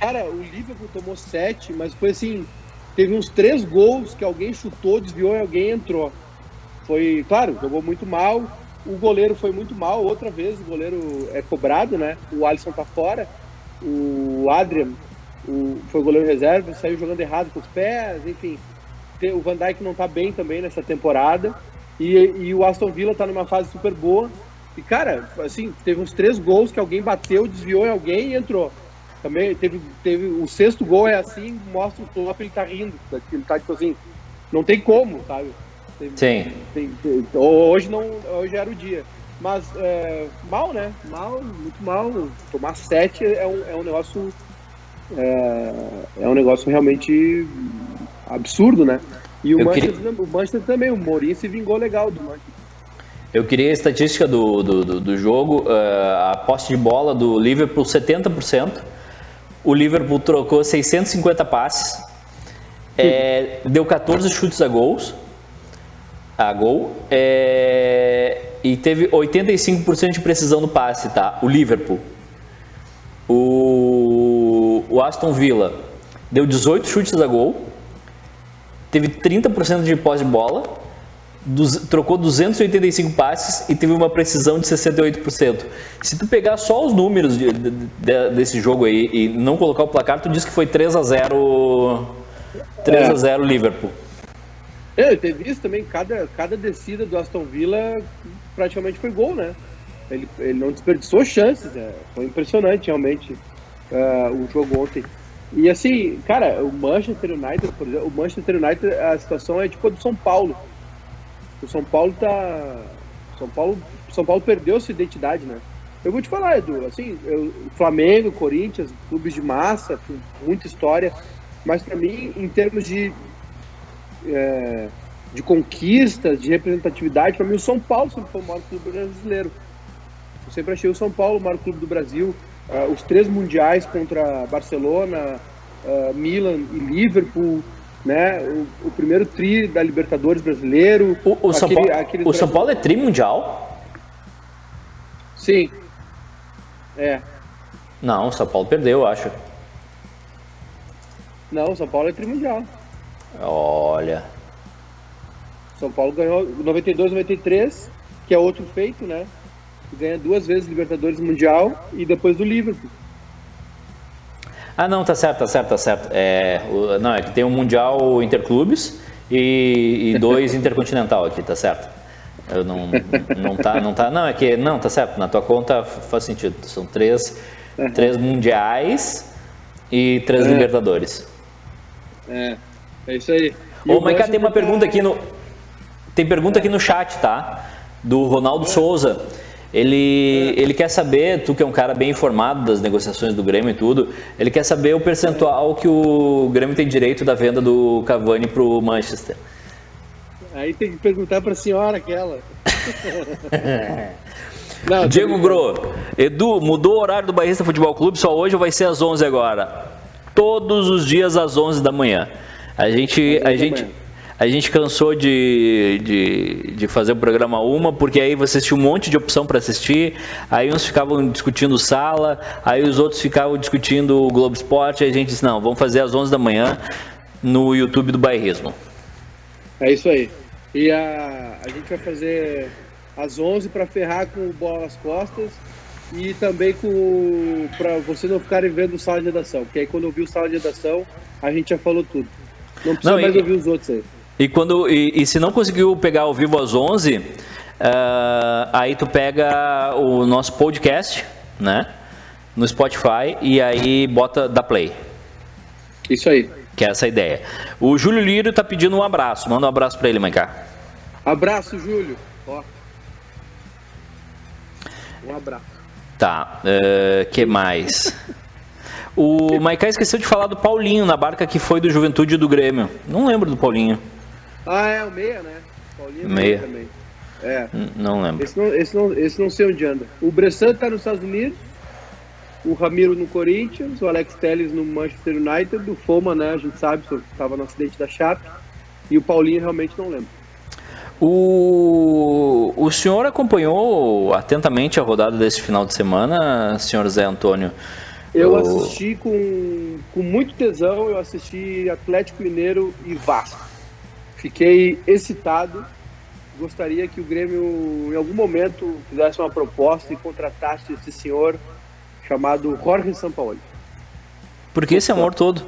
Cara, o Liverpool tomou 7, mas foi assim. Teve uns três gols que alguém chutou, desviou e alguém entrou. Foi, claro, jogou muito mal. O goleiro foi muito mal. Outra vez o goleiro é cobrado, né? O Alisson tá fora. O Adrian o, foi goleiro reserva, saiu jogando errado com os pés, enfim. O Van Dijk não tá bem também nessa temporada. E, e o Aston Villa tá numa fase super boa. E, cara, assim, teve uns três gols que alguém bateu, desviou em alguém e entrou. Também teve, teve o sexto gol é assim, mostra o Klopp, ele tá rindo. Ele tá tipo assim, não tem como, sabe? Tem, Sim. Tem, tem, hoje não, hoje era o dia. Mas é, mal, né? Mal, muito mal. Tomar sete é um, é um negócio é, é um negócio realmente absurdo, né? E o Manchester, queria... o Manchester também, o Mourinho se vingou legal do Manchester. Eu queria a estatística do, do, do, do jogo, uh, a posse de bola do Liverpool 70%, o Liverpool trocou 650 passes, é, deu 14 chutes a gols, a gol, é, e teve 85% de precisão no passe, tá? O Liverpool. O, o Aston Villa deu 18 chutes a gol, teve 30% de pós de bola, trocou 285 passes e teve uma precisão de 68%. Se tu pegar só os números de, de, de, desse jogo aí e não colocar o placar, tu diz que foi 3 a 0 3 é. a 0 Liverpool. É, teve isso também, cada, cada descida do Aston Villa praticamente foi gol, né? Ele, ele não desperdiçou chances, né? foi impressionante realmente uh, o jogo ontem. E assim, cara, o Manchester United, por exemplo, o Manchester United, a situação é tipo a do São Paulo o São Paulo tá. São Paulo, São Paulo perdeu sua identidade, né? Eu vou te falar, Edu, assim, eu, Flamengo, Corinthians, clubes de massa, muita história, mas para mim, em termos de, é, de conquistas, de representatividade, para mim o São Paulo sempre foi o maior clube brasileiro. Eu sempre achei o São Paulo o maior clube do Brasil. Uh, os três mundiais contra Barcelona, uh, Milan e Liverpool, né? O, o, primeiro tri da Libertadores brasileiro. O, o São, Paulo, o São Paulo é tri mundial? Sim. É. Não, o São Paulo perdeu, eu acho. Não, o São Paulo é tri mundial. Olha. São Paulo ganhou 92, 93, que é outro feito, né? Ganha duas vezes Libertadores Mundial e depois do Liverpool. Ah, não, tá certo, tá certo, tá certo. É, o, não, é que tem um Mundial Interclubes e, e dois [laughs] Intercontinental aqui, tá certo. Eu não, não tá, não tá, não, é que, não, tá certo, na tua conta faz sentido. São três, três Mundiais e três é. Libertadores. É, é isso aí. Ô, Maiká, tem uma pergunta aqui no, tem pergunta aqui no chat, tá? Do Ronaldo é. Souza. Ele, ele quer saber, tu que é um cara bem informado das negociações do Grêmio e tudo, ele quer saber o percentual que o Grêmio tem direito da venda do Cavani pro Manchester. Aí tem que perguntar para a senhora aquela. [laughs] Não, Diego Gro, Edu, mudou o horário do Barrista Futebol Clube, só hoje vai ser às 11 agora. Todos os dias às 11 da manhã. A gente, a gente, a gente cansou de, de, de, fazer o programa uma, porque aí você tinha um monte de opção para assistir, aí uns ficavam discutindo sala, aí os outros ficavam discutindo o Globo Esporte, aí a gente disse, não, vamos fazer às 11 da manhã no YouTube do Bairrismo. É isso aí. E a, a gente vai fazer às 11 para ferrar com o bola nas costas e também com para vocês não ficarem vendo sala de redação, porque aí quando eu vi o sala de redação, a gente já falou tudo. Não precisa não, mais e... ouvir os outros aí. E, quando, e, e, se não conseguiu pegar ao vivo às 11, uh, ah, aí tu pega o nosso podcast, né? No Spotify e aí bota da play. Isso aí. Que é essa a ideia. O Júlio Lírio tá pedindo um abraço. Manda um abraço para ele, Maicá. Abraço, Júlio. Ó. Um abraço. Tá. Uh, que mais? O [laughs] Maicá esqueceu de falar do Paulinho na barca que foi do Juventude do Grêmio. Não lembro do Paulinho. Ah, é o meia, né? Paulinho é meia. também. É. Não lembro. Esse não, esse, não, esse não sei onde anda. O Bressan tá nos Estados Unidos, o Ramiro no Corinthians, o Alex Telles no Manchester United, o Foma, né, a gente sabe, estava no acidente da Chape, e o Paulinho realmente não lembro. O, o senhor acompanhou atentamente a rodada desse final de semana, senhor Zé Antônio? Eu o... assisti com, com muito tesão, eu assisti Atlético Mineiro e Vasco. Fiquei excitado, gostaria que o Grêmio em algum momento fizesse uma proposta e contratasse esse senhor chamado Jorge Sampaoli. Por que esse amor todo?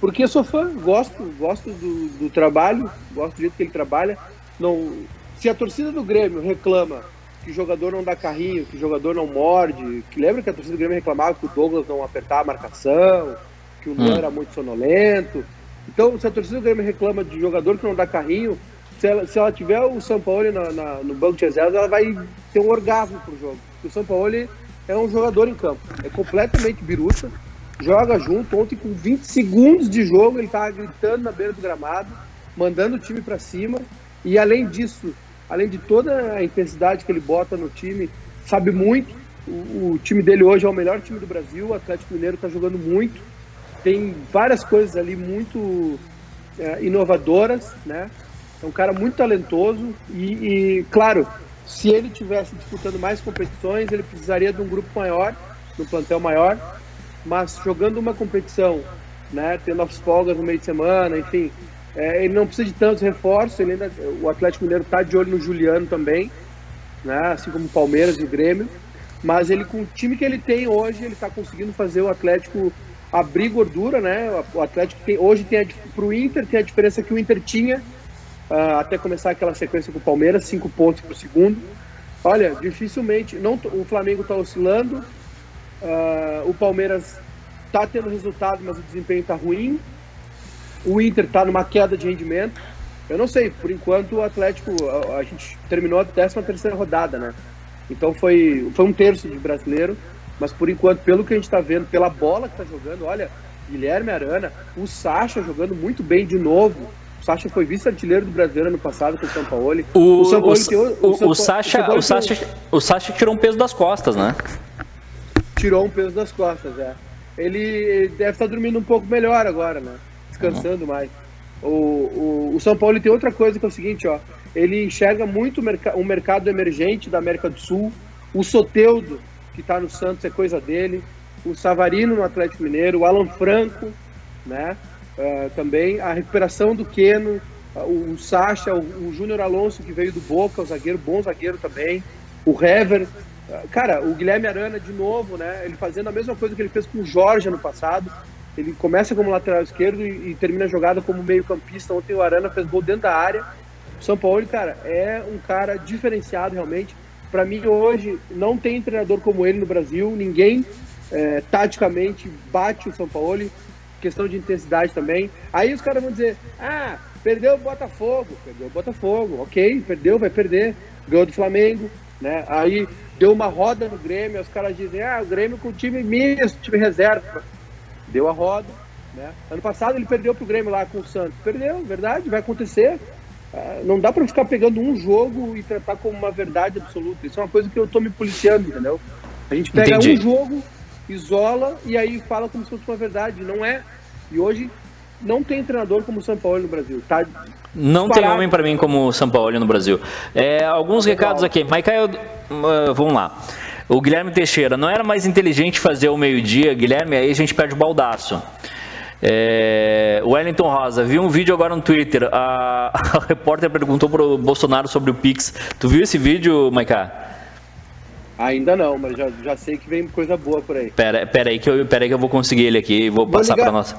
Porque eu sou fã, gosto, gosto do, do, trabalho, gosto do jeito que ele trabalha. Não, se a torcida do Grêmio reclama que o jogador não dá carrinho, que o jogador não morde, que lembra que a torcida do Grêmio reclamava que o Douglas não apertava a marcação, que o Luan hum. era muito sonolento. Então, se a torcida do Grêmio reclama de jogador que não dá carrinho, se ela, se ela tiver o São Paulo na, na, no banco de reservas, ela vai ter um orgasmo pro jogo. Porque o São Paulo é um jogador em campo. É completamente biruta, joga junto. Ontem, com 20 segundos de jogo, ele estava gritando na beira do gramado, mandando o time para cima. E além disso, além de toda a intensidade que ele bota no time, sabe muito. O, o time dele hoje é o melhor time do Brasil. O Atlético Mineiro está jogando muito. Tem várias coisas ali muito é, inovadoras, né? É um cara muito talentoso e, e claro, se ele tivesse disputando mais competições, ele precisaria de um grupo maior, de um plantel maior, mas jogando uma competição, né, tendo as folgas no meio de semana, enfim, é, ele não precisa de tantos reforços. Ainda, o Atlético Mineiro está de olho no Juliano também, né, assim como o Palmeiras e o Grêmio. Mas ele, com o time que ele tem hoje, ele está conseguindo fazer o Atlético abrir gordura, né? O Atlético tem, hoje tem para o Inter tem a diferença que o Inter tinha uh, até começar aquela sequência com o Palmeiras, cinco pontos por segundo. Olha, dificilmente, não, o Flamengo está oscilando, uh, o Palmeiras está tendo resultado, mas o desempenho está ruim. O Inter está numa queda de rendimento. Eu não sei, por enquanto o Atlético, a, a gente terminou a 13 terceira rodada, né? Então foi, foi um terço de brasileiro, mas por enquanto, pelo que a gente está vendo, pela bola que está jogando, olha, Guilherme Arana, o Sacha jogando muito bem de novo. O Sacha foi vice-artilheiro do brasileiro ano passado com o São Paulo. O, o, São Paulo o, o, o, o, Sacha, o, Sacha, o Sacha tirou um peso das costas, né? Tirou um peso das costas, é. Ele deve estar dormindo um pouco melhor agora, né? Descansando uhum. mais. O, o, o, São Paulo tem outra coisa que é o seguinte, ó. Ele enxerga muito o, merc o mercado emergente da América do Sul. O Soteudo, que está no Santos, é coisa dele. O Savarino no Atlético Mineiro. O Alan Franco, né? Uh, também a recuperação do uh, o, o Sacha, o, o Júnior Alonso que veio do Boca, o zagueiro, bom zagueiro também, o Hever, uh, cara, o Guilherme Arana de novo, né? Ele fazendo a mesma coisa que ele fez com o Jorge ano passado. Ele começa como lateral esquerdo e, e termina a jogada como meio-campista. Ontem o Arana fez gol dentro da área. O São Paulo, cara, é um cara diferenciado realmente. Para mim, hoje, não tem treinador como ele no Brasil. Ninguém, é, taticamente, bate o São Paulo questão de intensidade também. Aí os caras vão dizer: ah, perdeu o Botafogo, perdeu o Botafogo, ok, perdeu, vai perder, ganhou do Flamengo, né? Aí deu uma roda no Grêmio, os caras dizem: ah, o Grêmio com time misto, time reserva. Deu a roda, né? Ano passado ele perdeu pro Grêmio lá com o Santos, perdeu, verdade, vai acontecer. Uh, não dá para ficar pegando um jogo e tratar como uma verdade absoluta. Isso é uma coisa que eu tô me policiando, entendeu? A gente pega Entendi. um jogo isola e aí fala como se fosse uma verdade. Não é. E hoje não tem treinador como o São Paulo no Brasil. Tá não tem homem para mim como o São Paulo no Brasil. É, alguns recados aqui. Michael, uh, vamos lá. O Guilherme Teixeira, não era mais inteligente fazer o meio-dia, Guilherme? Aí a gente perde o baldaço. É, Wellington Rosa, vi um vídeo agora no Twitter. A, [laughs] a repórter perguntou pro Bolsonaro sobre o Pix. Tu viu esse vídeo, Maiká? Ainda não, mas já, já sei que vem coisa boa por aí. Pera, pera, aí, que eu, pera aí que eu vou conseguir ele aqui e vou, vou passar para nossa.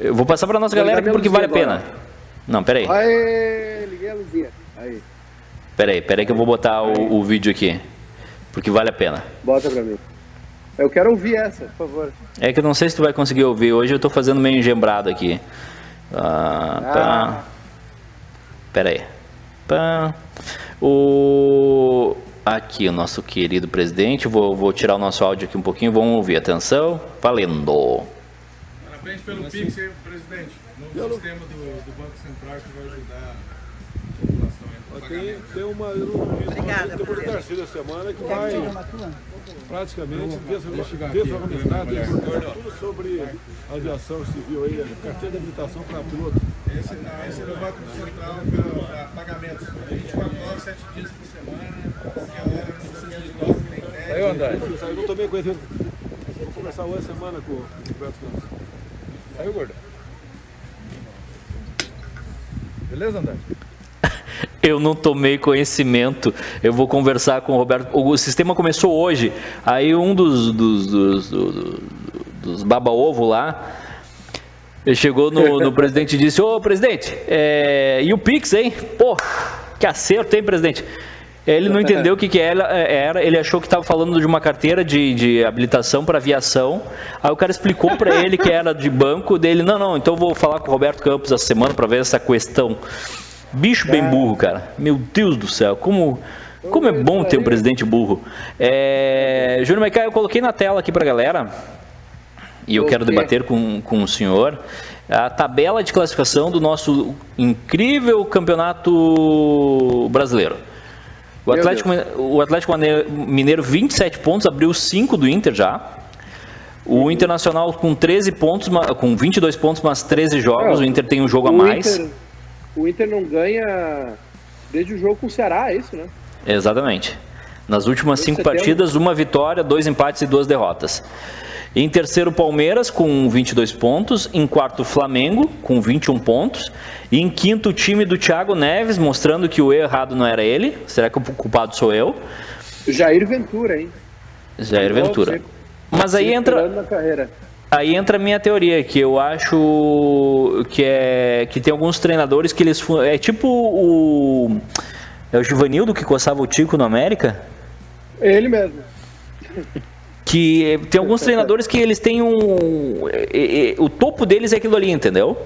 Eu vou passar para nossa vou galera aqui porque vale a pena. Não, pera aí. Aê, liguei a luzinha. Aí. Pera aí, pera aí que eu vou botar o, o vídeo aqui. Porque vale a pena. Bota pra mim. Eu quero ouvir essa, por favor. É que eu não sei se tu vai conseguir ouvir. Hoje eu tô fazendo meio engembrado aqui. Ah, ah. Pá. Pera aí. Pá. O... Aqui o nosso querido presidente. Vou, vou tirar o nosso áudio aqui um pouquinho. Vamos ouvir. Atenção. Valendo. Parabéns pelo Pix, presidente. Novo sistema do, do, Banco Central que vai ajudar a população. Tem, tem uma. Obrigada, tem uma terceira semana que vai praticamente desfragmentar tudo sobre aviação civil aí, carteira de habilitação para piloto. Esse, esse é o Banco Central para pagamentos. 24 horas, 7 dias por semana, qualquer hora, não precisa de toque, nem crédito. Aí, André. Eu não tomei conhecimento. Vou conversar uma semana com o Roberto Campos. Saiu, gordo? Beleza, André? [laughs] Eu não tomei conhecimento. Eu vou conversar com o Roberto. O sistema começou hoje. Aí um dos, dos, dos, dos, dos baba-ovo lá ele chegou no, no presidente e disse: Ô presidente, é... e o Pix, hein? Pô, que acerto, hein, presidente? Ele não entendeu o que, que era, ele achou que estava falando de uma carteira de, de habilitação para aviação. Aí o cara explicou para ele que era de banco dele. Não, não, então vou falar com o Roberto Campos essa semana para ver essa questão. Bicho bem burro, cara. Meu Deus do céu, como, como é bom ter um presidente burro. É, Júnior Maicá, eu coloquei na tela aqui para galera, e eu quero debater com, com o senhor, a tabela de classificação do nosso incrível campeonato brasileiro. O Atlético, o Atlético Mineiro, 27 pontos, abriu 5 do Inter já. O Internacional com 13 pontos, com 22 pontos, mas 13 jogos. O Inter tem um jogo a mais. Inter, o Inter não ganha desde o jogo com o Ceará, é isso, né? Exatamente. Nas últimas cinco partidas, uma vitória, dois empates e duas derrotas. Em terceiro, Palmeiras, com 22 pontos. Em quarto, Flamengo, com 21 pontos. E em quinto, o time do Thiago Neves, mostrando que o errado não era ele. Será que o culpado sou eu? Jair Ventura, hein? Jair Ventura. Mas aí entra. Aí entra a minha teoria, que eu acho que é que tem alguns treinadores que eles é tipo o é o Givanildo que coçava o Tico no América? Ele mesmo. Que tem alguns treinadores que eles têm um é, é, o topo deles é aquilo ali, entendeu?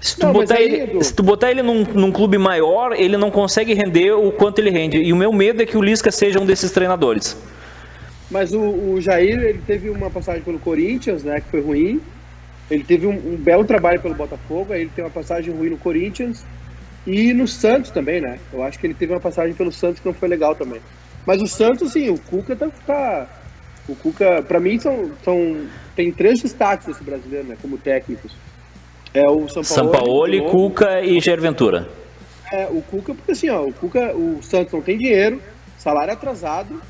Se tu, não, botar, aí, ele, se tu botar ele num, num, clube maior, ele não consegue render o quanto ele rende. E o meu medo é que o Lisca seja um desses treinadores. Mas o, o, Jair, ele teve uma passagem pelo Corinthians, né, que foi ruim. Ele teve um, um, belo trabalho pelo Botafogo, aí ele tem uma passagem ruim no Corinthians e no Santos também, né? Eu acho que ele teve uma passagem pelo Santos que não foi legal também. Mas o Santos, sim, o Cuca tá, tá o Cuca, para mim são, são tem três destaques desse brasileiro, né, como técnicos. É o São Paulo, São Paulo Cuca e Jair Ventura. É, o Cuca, porque assim, ó, o Cuca, o Santos não tem dinheiro, salário atrasado,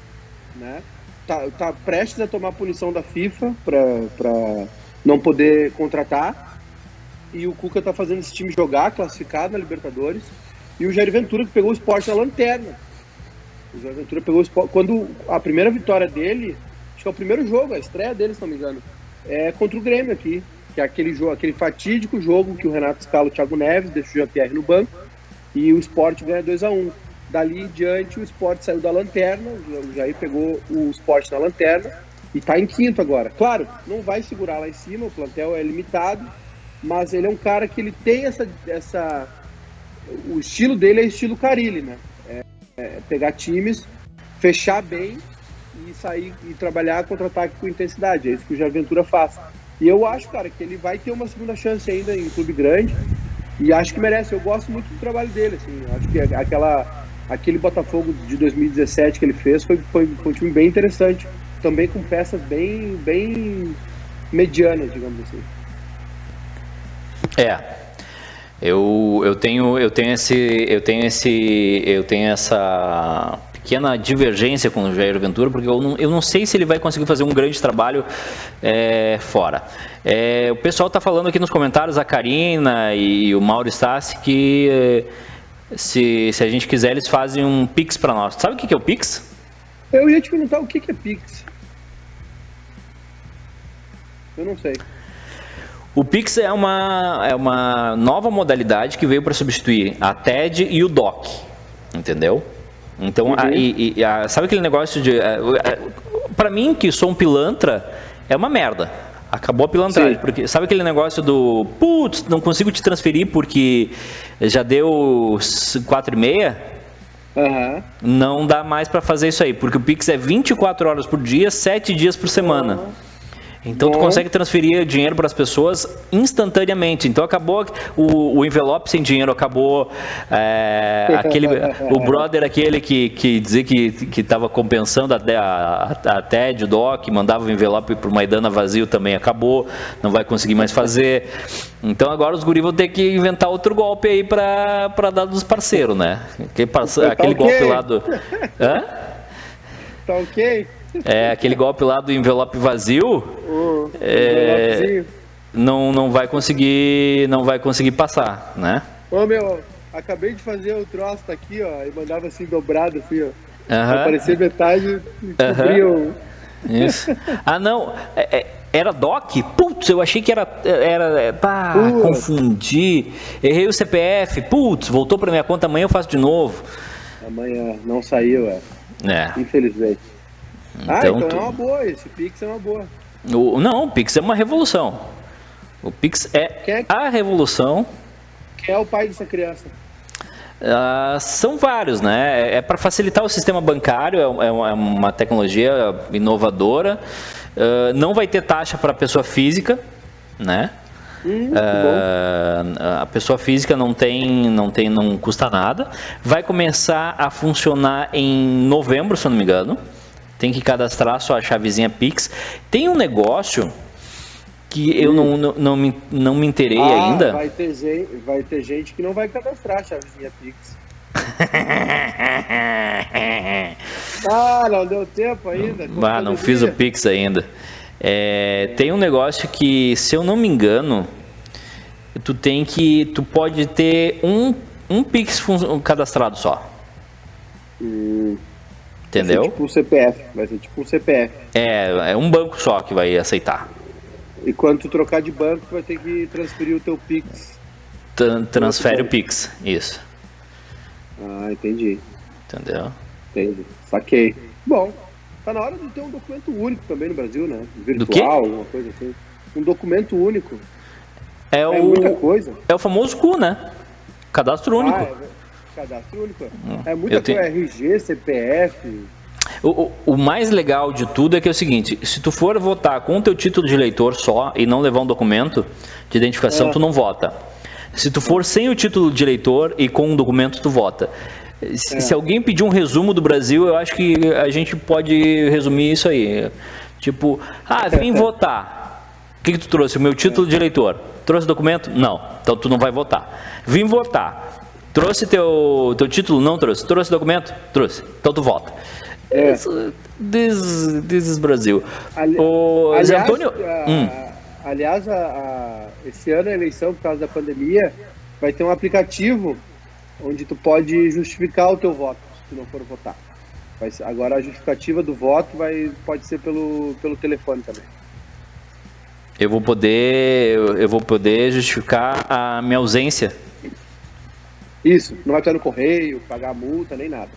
né? Tá, tá prestes a tomar punição da FIFA para não poder contratar. E o Cuca tá fazendo esse time jogar, classificado na Libertadores. E o Jair Ventura que pegou o esporte na lanterna. O Jair Ventura pegou o esporte. Quando a primeira vitória dele, acho que é o primeiro jogo, a estreia dele, se não me engano, é contra o Grêmio aqui. Que é aquele, jogo, aquele fatídico jogo que o Renato escala o Thiago Neves, deixa o Jean-Pierre no banco. E o esporte ganha 2 a 1 um. Dali em diante, o esporte saiu da lanterna, o Jair pegou o esporte na lanterna e está em quinto agora. Claro, não vai segurar lá em cima, o plantel é limitado, mas ele é um cara que ele tem essa. essa o estilo dele é estilo Carilli, né? É, é pegar times, fechar bem e sair e trabalhar contra-ataque com intensidade. É isso que o Jair Ventura faz. E eu acho, cara, que ele vai ter uma segunda chance ainda em clube grande. E acho que merece. Eu gosto muito do trabalho dele, assim. Acho que aquela aquele Botafogo de 2017 que ele fez foi, foi, foi um time bem interessante, também com peças bem, bem medianas, digamos assim. É. Eu, eu tenho eu tenho esse eu tenho esse eu tenho essa pequena divergência com o Jair Ventura porque eu não, eu não sei se ele vai conseguir fazer um grande trabalho é, fora. É, o pessoal está falando aqui nos comentários a Karina e o Mauro Stassi que se, se a gente quiser, eles fazem um Pix para nós. Sabe o que, que é o Pix? Eu ia te perguntar o que, que é Pix. Eu não sei. O Pix é uma, é uma nova modalidade que veio para substituir a TED e o DOC, entendeu? Então, uhum. a, e, a, sabe aquele negócio de. Para mim, que sou um pilantra, é uma merda. Acabou a pilantragem, Sim. porque sabe aquele negócio do putz, não consigo te transferir porque já deu 4 e meia? Uhum. Não dá mais para fazer isso aí, porque o Pix é 24 horas por dia, 7 dias por semana. Uhum. Então tu consegue transferir dinheiro para as pessoas instantaneamente. Então acabou o, o envelope sem dinheiro, acabou é, [laughs] aquele o brother aquele que, que dizia que que estava compensando a, a, a TED, o DOC, mandava o envelope para o Maidana vazio também acabou, não vai conseguir mais fazer. Então agora os guris vão ter que inventar outro golpe aí para dar dos parceiros, né? Aquele, parceiro, aquele tá okay. golpe lá do. [laughs] Hã? Tá ok? É, aquele golpe lá do envelope vazio, uh, é, não, não vai conseguir não vai conseguir passar, né? Ô meu, acabei de fazer o troço tá aqui, ó, e mandava assim dobrado assim, ó. Uhum. Aparecer metade e cobria uhum. Isso. [laughs] Ah, não. É, é, era DOC? Putz, eu achei que era. era é, pá, confundi. Errei o CPF. Putz, voltou para minha conta amanhã eu faço de novo. Amanhã não saiu, é. É. Infelizmente. Ah, então, ah, então tu... é uma boa, esse Pix é uma boa. O, não, o Pix é uma revolução. O Pix é, é a revolução. Quem é o pai dessa criança? Uh, são vários, né? É, é para facilitar o sistema bancário, é, é uma tecnologia inovadora. Uh, não vai ter taxa para pessoa física, né? Hum, uh, a pessoa física não tem, não tem, não custa nada. Vai começar a funcionar em novembro, se eu não me engano. Tem que cadastrar sua chavezinha Pix. Tem um negócio que eu não, não, não, me, não me interei ah, ainda. Vai ter, gente, vai ter gente que não vai cadastrar a chavezinha Pix. [laughs] ah, não deu tempo ainda. Ah, não fiz o Pix ainda. É, tem um negócio que, se eu não me engano, tu tem que. Tu pode ter um, um Pix cadastrado só. Hum. Entendeu? Vai ser tipo um CPF. Vai ser tipo um CPF. É, é um banco só que vai aceitar. E quando tu trocar de banco, vai ter que transferir o teu Pix. transfere o Pix, isso. Ah, entendi. Entendeu? Entendi. Saquei. Bom, tá na hora de ter um documento único também no Brasil, né? Virtual, alguma coisa assim. Um documento único. É, é o, muita coisa. É o famoso CU, né? Cadastro único. Ah, é, cadastro único. É muita coisa, tenho... RG, CPF. O, o, o, mais legal de tudo é que é o seguinte: se tu for votar com o teu título de eleitor só e não levar um documento de identificação, é. tu não vota. Se tu for sem o título de eleitor e com um documento, tu vota. Se, é. se alguém pedir um resumo do Brasil, eu acho que a gente pode resumir isso aí. Tipo, ah, vim [laughs] votar. O que, que tu trouxe? O meu título de eleitor. Trouxe documento? Não. Então tu não vai votar. Vim votar. Trouxe teu, teu título? Não trouxe. Trouxe documento? Trouxe. Então tu vota. É. This, this is Brasil. Ali, o aliás, Antônio... A, hum. aliás a, a, esse ano a eleição, por causa da pandemia, vai ter um aplicativo onde tu pode justificar o teu voto, se tu não for votar. Vai, agora a justificativa do voto vai, pode ser pelo, pelo telefone também. Eu vou poder eu vou poder justificar a minha ausência isso, não vai estar no correio, pagar multa, nem nada.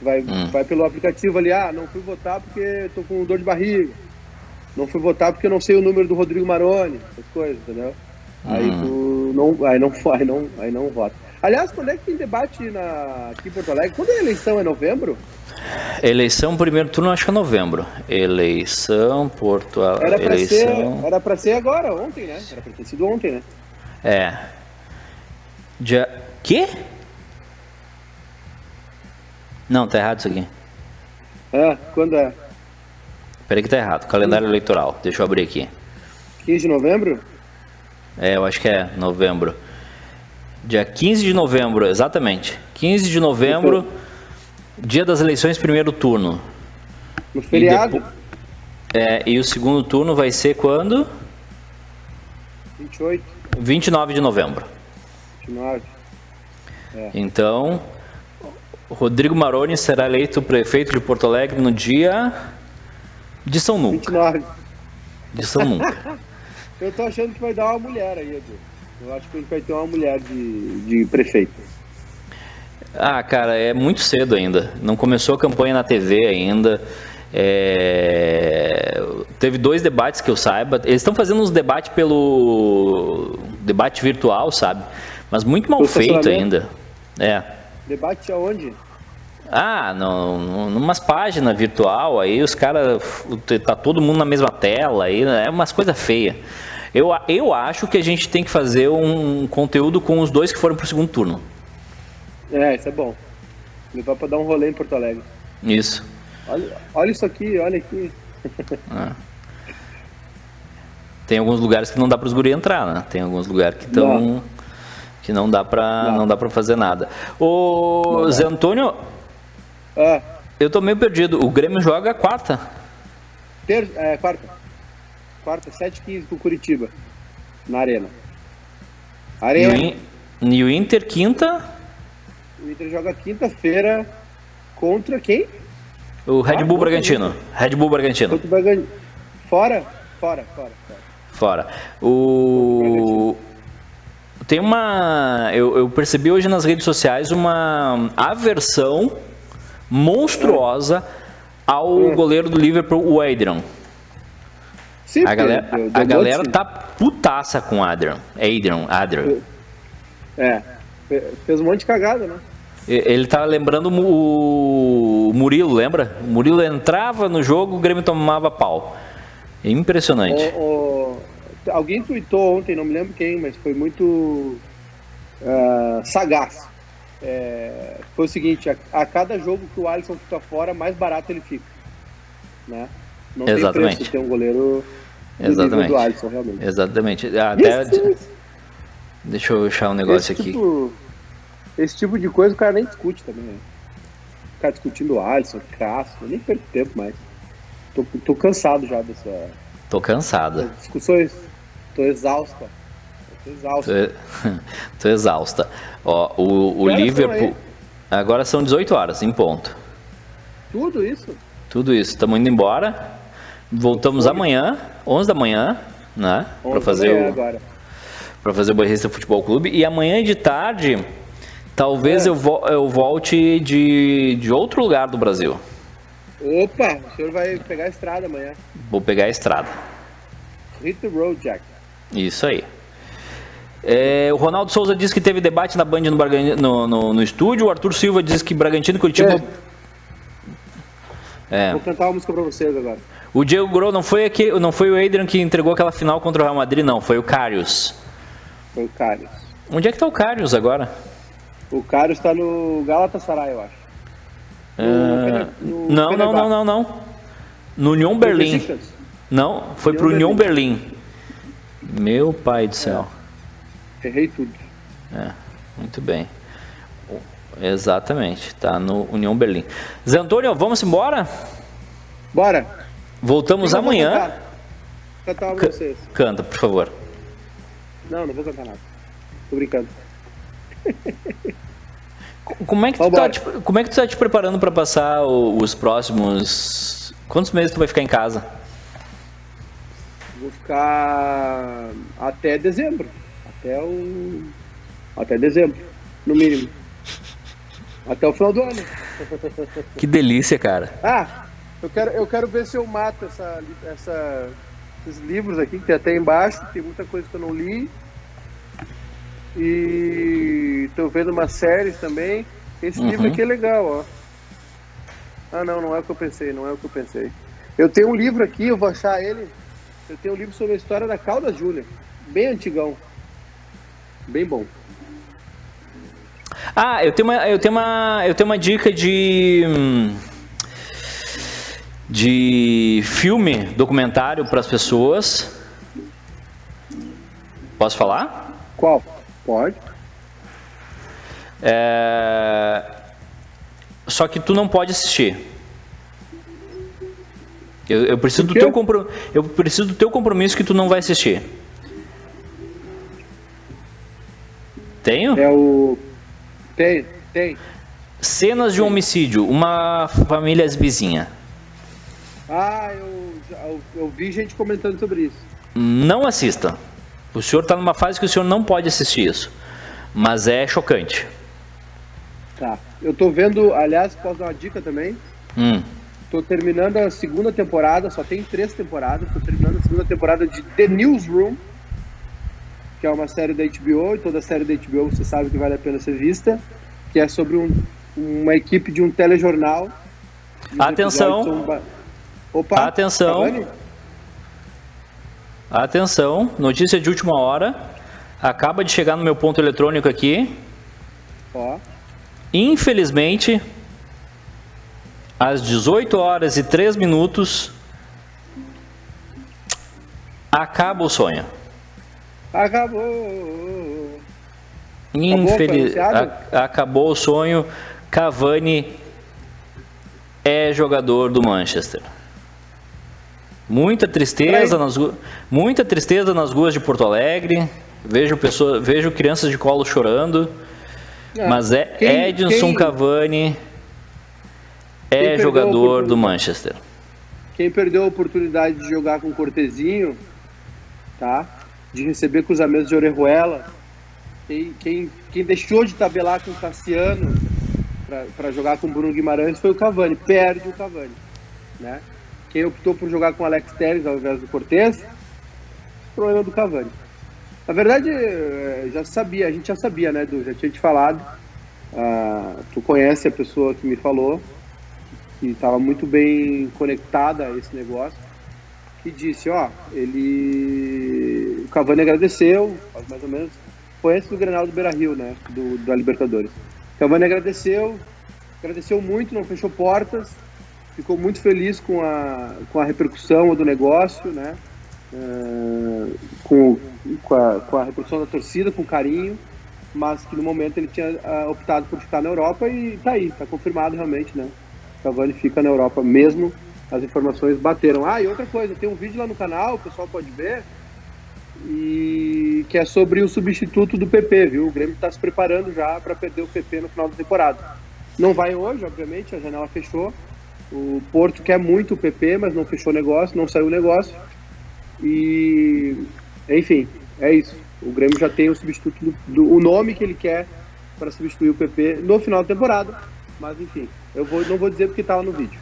Vai, hum. vai pelo aplicativo ali, ah, não fui votar porque estou com dor de barriga. Não fui votar porque eu não sei o número do Rodrigo Maroni, essas coisas, entendeu? Hum. Aí tu não, aí não, [laughs] aí não, aí não vota. Aliás, quando é que tem debate na, aqui em Porto Alegre? Quando é a eleição? É novembro? Eleição, primeiro turno, acho que é novembro. Eleição, Porto Alegre. Era pra, eleição... ser, era pra ser agora, ontem, né? Era pra ter sido ontem, né? É. Dia Quê? Não, tá errado isso aqui. É, quando é? Peraí que tá errado. Calendário hum. eleitoral. Deixa eu abrir aqui. 15 de novembro? É, eu acho que é novembro. Dia 15 de novembro, exatamente. 15 de novembro, dia das eleições, primeiro turno. No feriado? E, depo... é, e o segundo turno vai ser quando? 28. 29 de novembro. 29. É. Então, Rodrigo Maroni será eleito prefeito de Porto Alegre no dia de São Nunca. 29. De São Nunca. [laughs] Eu tô achando que vai dar uma mulher aí, Edu. Eu acho que a gente vai ter uma mulher de, de prefeito. Ah, cara, é muito cedo ainda. Não começou a campanha na TV ainda. É... Teve dois debates que eu saiba. Eles estão fazendo uns debates pelo debate virtual, sabe? Mas muito mal feito ainda. É. Debate aonde? Ah, no, numas páginas virtual, aí os caras. Tá todo mundo na mesma tela, aí é umas coisas feias. Eu, eu acho que a gente tem que fazer um conteúdo com os dois que foram pro segundo turno. É, isso é bom. Levar pra dar um rolê em Porto Alegre. Isso. Olha, olha isso aqui, olha aqui. Ah. Tem alguns lugares que não dá para os guri entrar, né? Tem alguns lugares que estão que não dá para não. não dá para fazer nada. O Zé Antônio, ah. eu tô meio perdido. O Grêmio joga quarta. Ter, é, quarta. Quarta, 7h15 com Curitiba. Na Arena. Arena. E o Inter quinta? O Inter joga quinta-feira contra quem? O Red Bull ah, Bragantino. Red Bull Bragantino. Fora? Fora, fora, fora. Fora. O. Tem uma. Eu, eu, percebi hoje nas redes sociais uma aversão monstruosa ao hum. goleiro do Liverpool, o Adrian. Sim, a galera, a galera tá putaça com o Adrian. Adrian, Adrian. É, fez um monte de cagada, né? Ele tá lembrando o Murilo, lembra? O Murilo entrava no jogo, o Grêmio tomava pau. Impressionante. O, o, alguém tweetou ontem, não me lembro quem, mas foi muito uh, sagaz. É, foi o seguinte: a, a, cada jogo que o Alisson fica fora, mais barato ele fica. Né? Não Exatamente. tem preço ter um goleiro Exatamente. do Alisson, realmente. Exatamente. Até, deixa eu achar um negócio aqui. Tipo, esse tipo de coisa o cara nem discute também, né? Ficar discutindo o Alisson, eu nem perco tempo mais. Tô, tô cansado já dessa. Tô cansado. Discussões. Tô exausta. Tô exausta. Tô, [laughs] exausta. Ó, o, o Liverpool. Agora são 18 horas, em ponto. Tudo isso? Tudo isso. Estamos indo embora. Voltamos amanhã, 11 da manhã, né? Para fazer o agora. para fazer o Barrista Futebol Clube e amanhã de tarde Talvez é. eu, vo eu volte de, de outro lugar do Brasil. Opa, o senhor vai pegar a estrada amanhã. Vou pegar a estrada. Hit the road, Jack. Isso aí. É, o Ronaldo Souza disse que teve debate na Band no, no, no, no estúdio. O Arthur Silva disse que Bragantino e Curitiba. É. Vou cantar uma música pra vocês agora. O Diego Grohl não foi, aqui, não foi o Adrian que entregou aquela final contra o Real Madrid, não. Foi o Carius. Foi o Carius. Onde é que tá o Carius agora? O Caro está no Galatasaray, eu acho. Uh, no, não, não, não, não, não. No Union Berlim. Não, foi pro Union Berlim. Berlim. Meu pai do céu. É. Errei tudo. É, muito bem. Exatamente, tá no União Berlim. Zé Antônio, vamos embora? Bora. Voltamos amanhã. Cantar pra vocês. Canta, por favor. Não, não vou cantar nada. Tô brincando. Como é que tu, tá te, como é que tu tá te preparando para passar os próximos. Quantos meses tu vai ficar em casa? Vou ficar até dezembro. Até o. Até dezembro, no mínimo. Até o final do ano. Que delícia, cara. Ah, eu quero, eu quero ver se eu mato essa, essa, esses livros aqui que tem até embaixo. Tem muita coisa que eu não li. E tô vendo umas séries também. Esse uhum. livro aqui é legal, ó. Ah não, não é o que eu pensei, não é o que eu pensei. Eu tenho um livro aqui, eu vou achar ele. Eu tenho um livro sobre a história da Calda Júlia. Bem antigão. Bem bom. Ah, eu tenho uma, eu tenho uma, eu tenho uma dica de de filme documentário para as pessoas. Posso falar? Qual? Pode. É... Só que tu não pode assistir. Eu, eu preciso do teu compro... eu preciso do teu compromisso que tu não vai assistir. Tenho? É o tem, tem. Cenas de um homicídio, uma família vizinha. Ah, eu, eu, eu vi gente comentando sobre isso. Não assista. O senhor está numa fase que o senhor não pode assistir isso. Mas é chocante. Tá. Eu tô vendo, aliás, posso dar uma dica também? Hum. Tô terminando a segunda temporada, só tem três temporadas. Tô terminando a segunda temporada de The Newsroom, que é uma série da HBO, e toda série da HBO você sabe que vale a pena ser vista, que é sobre um, uma equipe de um telejornal. Atenção. Opa, Atenção. Cavani? Atenção, notícia de última hora. Acaba de chegar no meu ponto eletrônico aqui. Ó. Infelizmente, às 18 horas e 3 minutos, acaba o sonho. Acabou. Infeliz... Acabou, acabou o sonho. Cavani é jogador do Manchester. Muita tristeza, nas, muita tristeza nas ruas de Porto Alegre. Vejo, pessoa, vejo crianças de colo chorando. É. Mas é quem, Edson quem, Cavani é jogador do Manchester. Quem perdeu a oportunidade de jogar com Cortezinho, tá? De receber cruzamentos de Orejuela, quem, quem, quem deixou de tabelar com o Cassiano para jogar com o Bruno Guimarães foi o Cavani. Perde o Cavani, né? Quem optou por jogar com Alex Telles ao invés do Cortez, problema do Cavani. Na verdade, eh, já sabia, a gente já sabia, né, Du? Já tinha te falado. Ah, tu conhece a pessoa que me falou, que estava muito bem conectada a esse negócio, que disse, ó, ele. O Cavani agradeceu, mais ou menos. Foi antes do Grenal do Beira Rio, né? Do, da Libertadores. O Cavani agradeceu, agradeceu muito, não fechou portas, ficou muito feliz com a, com a repercussão do negócio, né? Uh, com, com, a, com a repercussão da torcida, com carinho, mas que no momento ele tinha uh, optado por ficar na Europa e tá aí, tá confirmado realmente, né? Cavani fica na Europa mesmo, as informações bateram. Ah, e outra coisa, tem um vídeo lá no canal, o pessoal pode ver, e que é sobre o substituto do PP, viu? O Grêmio está se preparando já para perder o PP no final da temporada. Não vai hoje, obviamente, a janela fechou, o Porto quer muito o PP, mas não fechou o negócio, não saiu o negócio. E, enfim, é isso. O Grêmio já tem o substituto do, do o nome que ele quer para substituir o PP no final da temporada. Mas enfim, eu vou, não vou dizer porque estava no vídeo.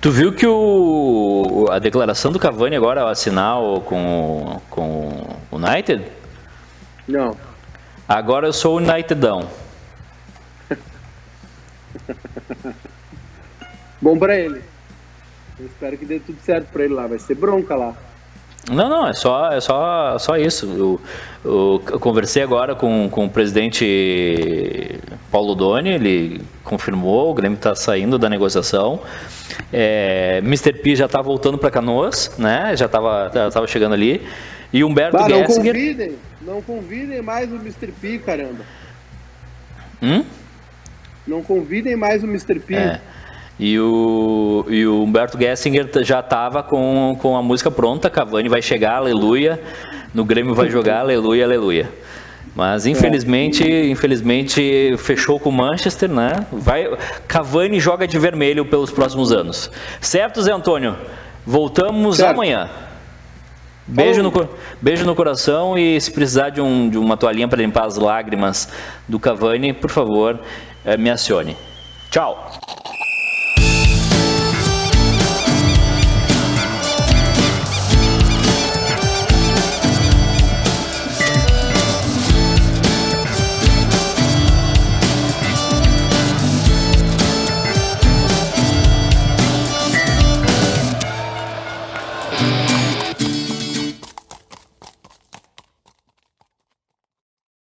Tu viu que o, a declaração do Cavani agora ao assinar com, com o United? Não. Agora eu sou o Unitedão. [laughs] Bom pra ele. Eu espero que dê tudo certo pra ele lá. Vai ser bronca lá. Não, não, é só, é só, só isso. Eu, eu, eu, conversei agora com, com o presidente Paulo Doni, ele confirmou, o Grêmio está saindo da negociação. É, Mr. P já está voltando para Canoas, né? Já estava tava chegando ali. E Humberto bah, não convidem, não convidem mais o Mr. P, caramba. Hum? Não convidem mais o Mr. P. É. E o, e o Humberto Gessinger já estava com, com a música pronta, Cavani vai chegar, aleluia, no Grêmio vai jogar, aleluia, aleluia. Mas infelizmente, é. infelizmente fechou com o Manchester, né? Vai, Cavani joga de vermelho pelos próximos anos. Certo, Zé Antônio? Voltamos certo. amanhã. Beijo no, beijo no coração e se precisar de, um, de uma toalhinha para limpar as lágrimas do Cavani, por favor, eh, me acione. Tchau.